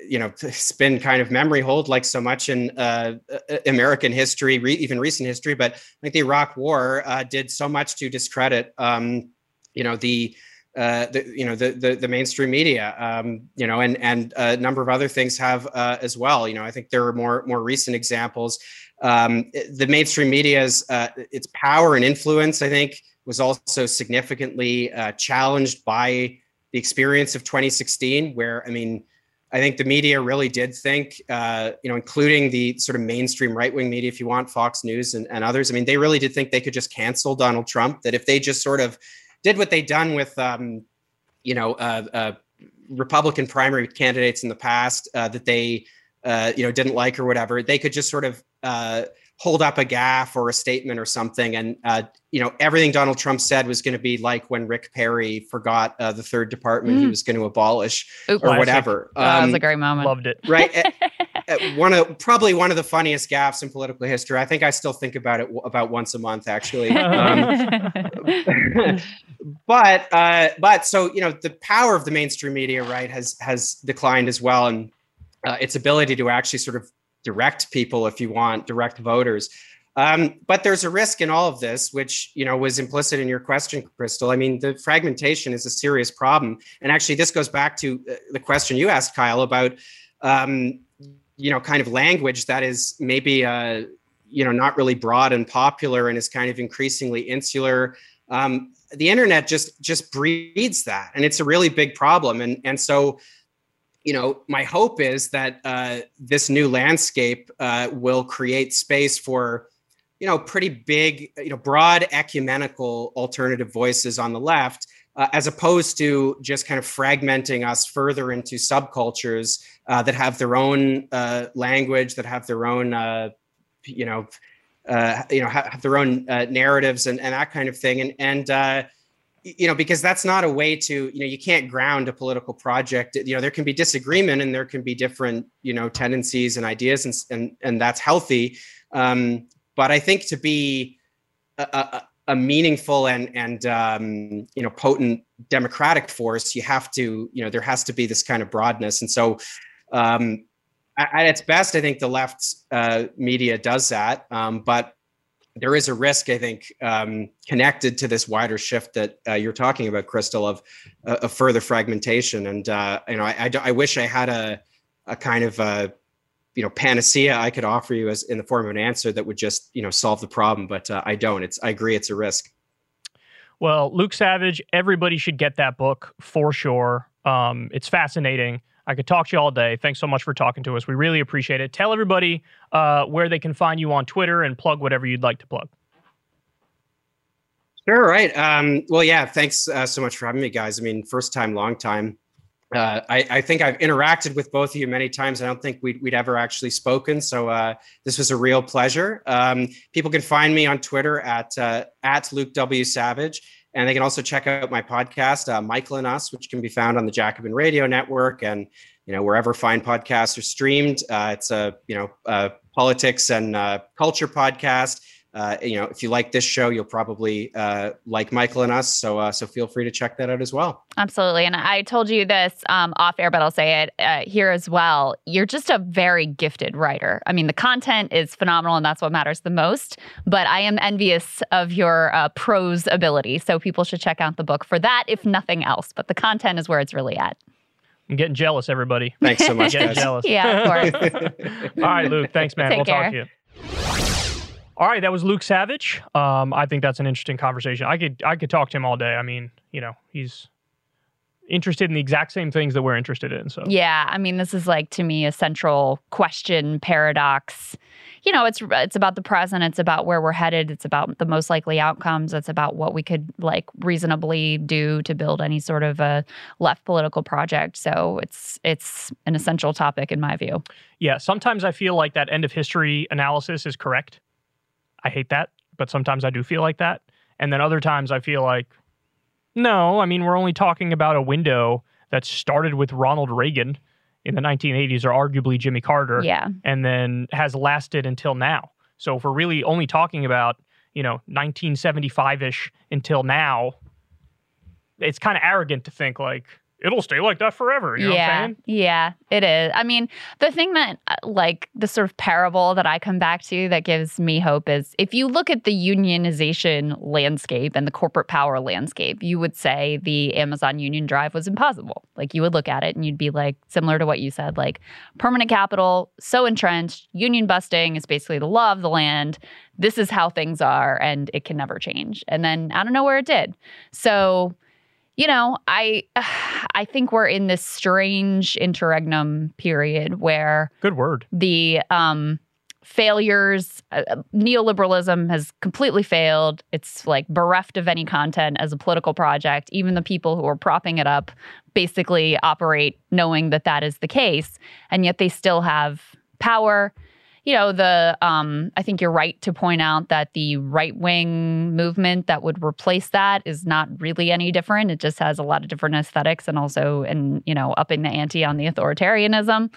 you know it's been kind of memory hold like so much in uh, uh, American history, re- even recent history. But like the Iraq War uh, did so much to discredit, um, you know, the, uh, the you know the the, the mainstream media, um, you know, and and a number of other things have uh, as well. You know, I think there are more more recent examples. Um, the mainstream media's uh, its power and influence, I think, was also significantly challenged by the experience of 2016, where I mean I think the media really did think, uh, you know, including the sort of mainstream right wing media, if you want, Fox News and, and, others. I mean, they really did think they could just cancel Donald Trump. That if they just sort of did what they'd done with, um, you know, uh, uh, Republican primary candidates in the past uh, that they, uh, you know, didn't like or whatever, they could just sort of uh, hold up a gaff or a statement or something and uh, you know everything donald trump said was going to be like when rick perry forgot uh, the third department mm. he was going to abolish Ooh, or whatever. Um, that was a great moment. Loved it. right one of probably one of the funniest gaffes in political history. I think i still think about it w- about once a month actually. Um, but uh, but so you know the power of the mainstream media right has has declined as well. And uh, its ability to actually sort of direct people if you want, direct voters. Um, but there's a risk in all of this, which you know was implicit in your question, Krystal. I mean, the fragmentation is a serious problem, and actually, this goes back to uh, the question you asked, Kyle, about um, you know, kind of language that is maybe uh, you know not really broad and popular, and is kind of increasingly insular. Um, the internet just just breeds that, and it's a really big problem. And and so you know, my hope is that uh, this new landscape uh, will create space for, you know, pretty big, you know, broad ecumenical alternative voices on the left, uh, as opposed to just kind of fragmenting us further into subcultures uh, that have their own uh, language, that have their own, uh, you know, you know, have their own narratives and, and that kind of thing, and and you know because that's not a way to you know you can't ground a political project. You know there can be disagreement and there can be different you know tendencies and ideas and and, and that's healthy. Um, but i think to be a, a, a meaningful and and um, you know potent democratic force you have to you know there has to be this kind of broadness and so um, at its best i think the left uh, media does that um, but there is a risk, I think, um, connected to this wider shift that uh, you're talking about, Krystal, of, uh, of further fragmentation. And uh, you know, I, I, I, wish I had a a kind of a, uh, you know panacea I could offer you as in the form of an answer that would just you know solve the problem, but uh, I don't. It's I agree, it's a risk. Well, Luke Savage, everybody should get that book for sure. Um, it's fascinating. I could talk to you all day. Thanks so much for talking to us. We really appreciate it. Tell everybody uh, where they can find you on Twitter and plug whatever you'd like to plug. Sure, right. Um, well, yeah, thanks uh, so much for having me, guys. I mean, first time, long time. Uh, I, I, think I've interacted with both of you many times. I don't think we'd, we'd ever actually spoken. So uh, this was a real pleasure. Um, people can find me on Twitter at, uh, at Luke W. Savage. And they can also check out my podcast, uh, Michael and Us, which can be found on the Jacobin Radio Network and you know wherever fine podcasts are streamed. Uh, it's a you know a politics and uh, culture podcast uh, you know, if you like this show, you'll probably uh, like Michael and us. So, uh, so feel free to check that out as well. Absolutely. And I told you this um, off air, but I'll say it uh, here as well. You're just a very gifted writer. I mean, the content is phenomenal, and that's what matters the most. But I am envious of your uh, prose ability. So people should check out the book for that, if nothing else. But the content is where it's really at. I'm getting jealous, everybody. Thanks so much. getting jealous. Yeah, of course. All right, Luke. Thanks, man. Take we'll care. talk to you. All right, that was Luke Savage. Um, I think that's an interesting conversation. I could I could talk to him all day. I mean, you know, he's interested in the exact same things that we're interested in. So Yeah, I mean, this is like to me a central question paradox. You know, it's it's about the present. It's about where we're headed. It's about the most likely outcomes. It's about what we could like reasonably do to build any sort of a left political project. So it's it's an essential topic in my view. yeah, sometimes I feel like that end of history analysis is correct. I hate that, but sometimes I do feel like that. And then other times I feel like, no, I mean, we're only talking about a window that started with Ronald Reagan in the 1980s or arguably Jimmy Carter Yeah, and then has lasted until now. So if we're really only talking about, you know, 1975 ish until now, it's kind of arrogant to think like it'll stay like that forever. You know what yeah, I'm saying? yeah, it is. I mean, the thing that uh, like the sort of parable that I come back to that gives me hope is if you look at the unionization landscape and the corporate power landscape, you would say the Amazon Union Drive was impossible. Like you would look at it and you'd be like, similar to what you said, like permanent capital, so entrenched, union busting is basically the law of the land. This is how things are, and it can never change. And then I don't know where it did. So you know, I I think we're in this strange interregnum period where Good word. the um, failures, uh, neoliberalism has completely failed. It's like bereft of any content as a political project. Even the people who are propping it up basically operate knowing that that is the case, and yet they still have power. You know, the um, I think you're right to point out that the right wing movement that would replace that is not really any different. It just has a lot of different aesthetics and also, and you know, upping the ante on the authoritarianism.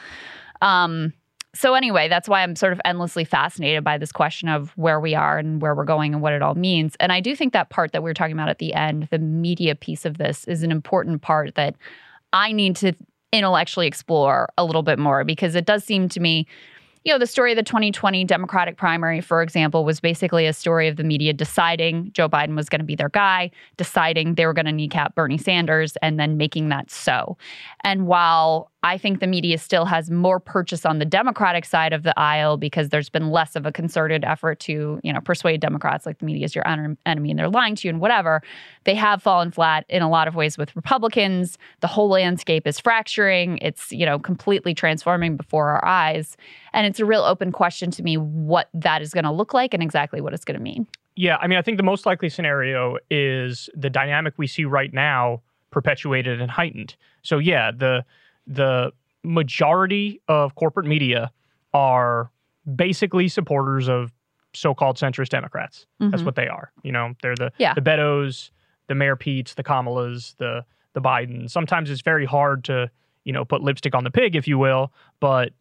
Um, so anyway, that's why I'm sort of endlessly fascinated by this question of where we are and where we're going and what it all means. And I do think that part that we were talking about at the end, the media piece of this, is an important part that I need to intellectually explore a little bit more because it does seem to me you know, the story of the 2020 Democratic primary, for example, was basically a story of the media deciding Joe Biden was going to be their guy, deciding they were going to kneecap Bernie Sanders, and then making that so. And while I think the media still has more purchase on the Democratic side of the aisle because there's been less of a concerted effort to, you know, persuade Democrats like the media is your enemy and they're lying to you and whatever. They have fallen flat in a lot of ways with Republicans. The whole landscape is fracturing. It's, you know, completely transforming before our eyes. And it's a real open question to me what that is going to look like and exactly what it's going to mean. Yeah, I mean, I think the most likely scenario is the dynamic we see right now perpetuated and heightened. So yeah, the the majority of corporate media are basically supporters of so-called centrist Democrats. Mm-hmm. That's what they are. You know, they're the yeah. the Beto's, the Mayor Pete's, the Kamalas, the the Biden. Sometimes it's very hard to you know put lipstick on the pig, if you will, but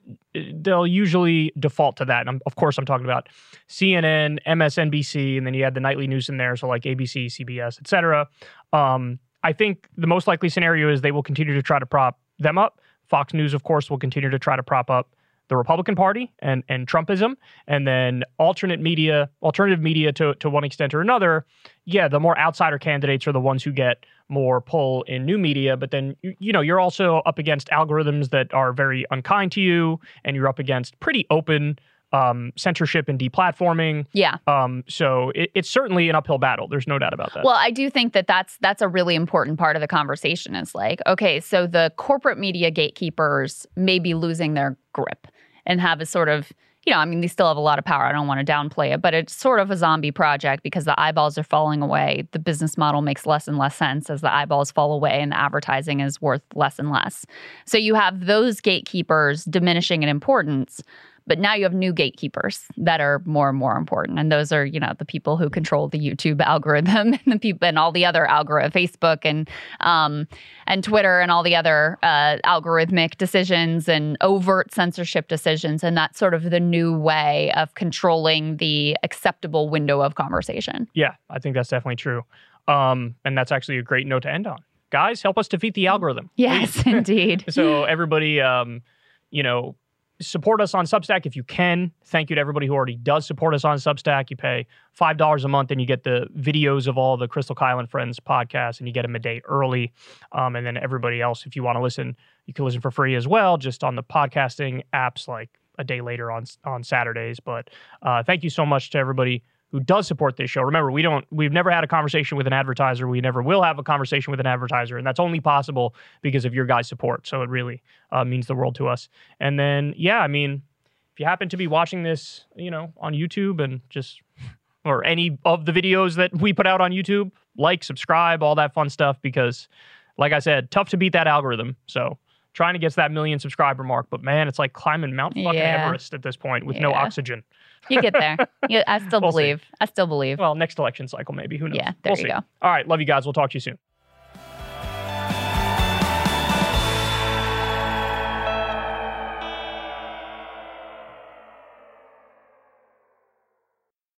they'll usually default to that. And of course, I'm talking about CNN, MSNBC, and then you had the nightly news in there, so like ABC, CBS, etc. Um, I think the most likely scenario is they will continue to try to prop them up. Fox News, of course, will continue to try to prop up the Republican Party and and Trumpism, and then alternate media, alternative media to to one extent or another. Yeah, the more outsider candidates are the ones who get more pull in new media, but then you, you know you're also up against algorithms that are very unkind to you, and you're up against pretty open um, censorship and deplatforming. Yeah. Um, so it, it's certainly an uphill battle. There's no doubt about that. Well, I do think that that's that's a really important part of the conversation. Is like, okay, so the corporate media gatekeepers may be losing their grip and have a sort of you know, I mean, they still have a lot of power. I don't want to downplay it, but it's sort of a zombie project because the eyeballs are falling away. The business model makes less and less sense as the eyeballs fall away and the advertising is worth less and less. So you have those gatekeepers diminishing in importance. But now you have new gatekeepers that are more and more important, and those are you know the people who control the YouTube algorithm and the people and all the other algorithm, Facebook and um, and Twitter and all the other uh, algorithmic decisions and overt censorship decisions, and that's sort of the new way of controlling the acceptable window of conversation. Yeah, I think that's definitely true, um, and that's actually a great note to end on. Guys, help us defeat the algorithm. Yes, indeed. so everybody, um, you know support us on Substack if you can. Thank you to everybody who already does support us on Substack. You pay five dollars a month, and you get the videos of all the Krystal Kyle and Friends podcasts, and you get them a day early. Um, and then everybody else, if you want to listen, you can listen for free as well, just on the podcasting apps, like a day later on on Saturdays. But uh, thank you so much to everybody who does support this show. Remember, we don't we've never had a conversation with an advertiser. We never will have a conversation with an advertiser, and that's only possible because of your guys' support. So it really uh, means the world to us. And then yeah, I mean, if you happen to be watching this, you know, on YouTube and just or any of the videos that we put out on YouTube, like, subscribe, all that fun stuff because like I said, tough to beat that algorithm. So trying to get to that million subscriber mark, but man, it's like climbing Mount fucking Yeah. Everest at this point with no oxygen. You get there. You, I still We'll see. believe. I still believe. Well, next election cycle maybe. Who knows? Yeah, there we'll you see. go. All right, love you guys. We'll talk to you soon.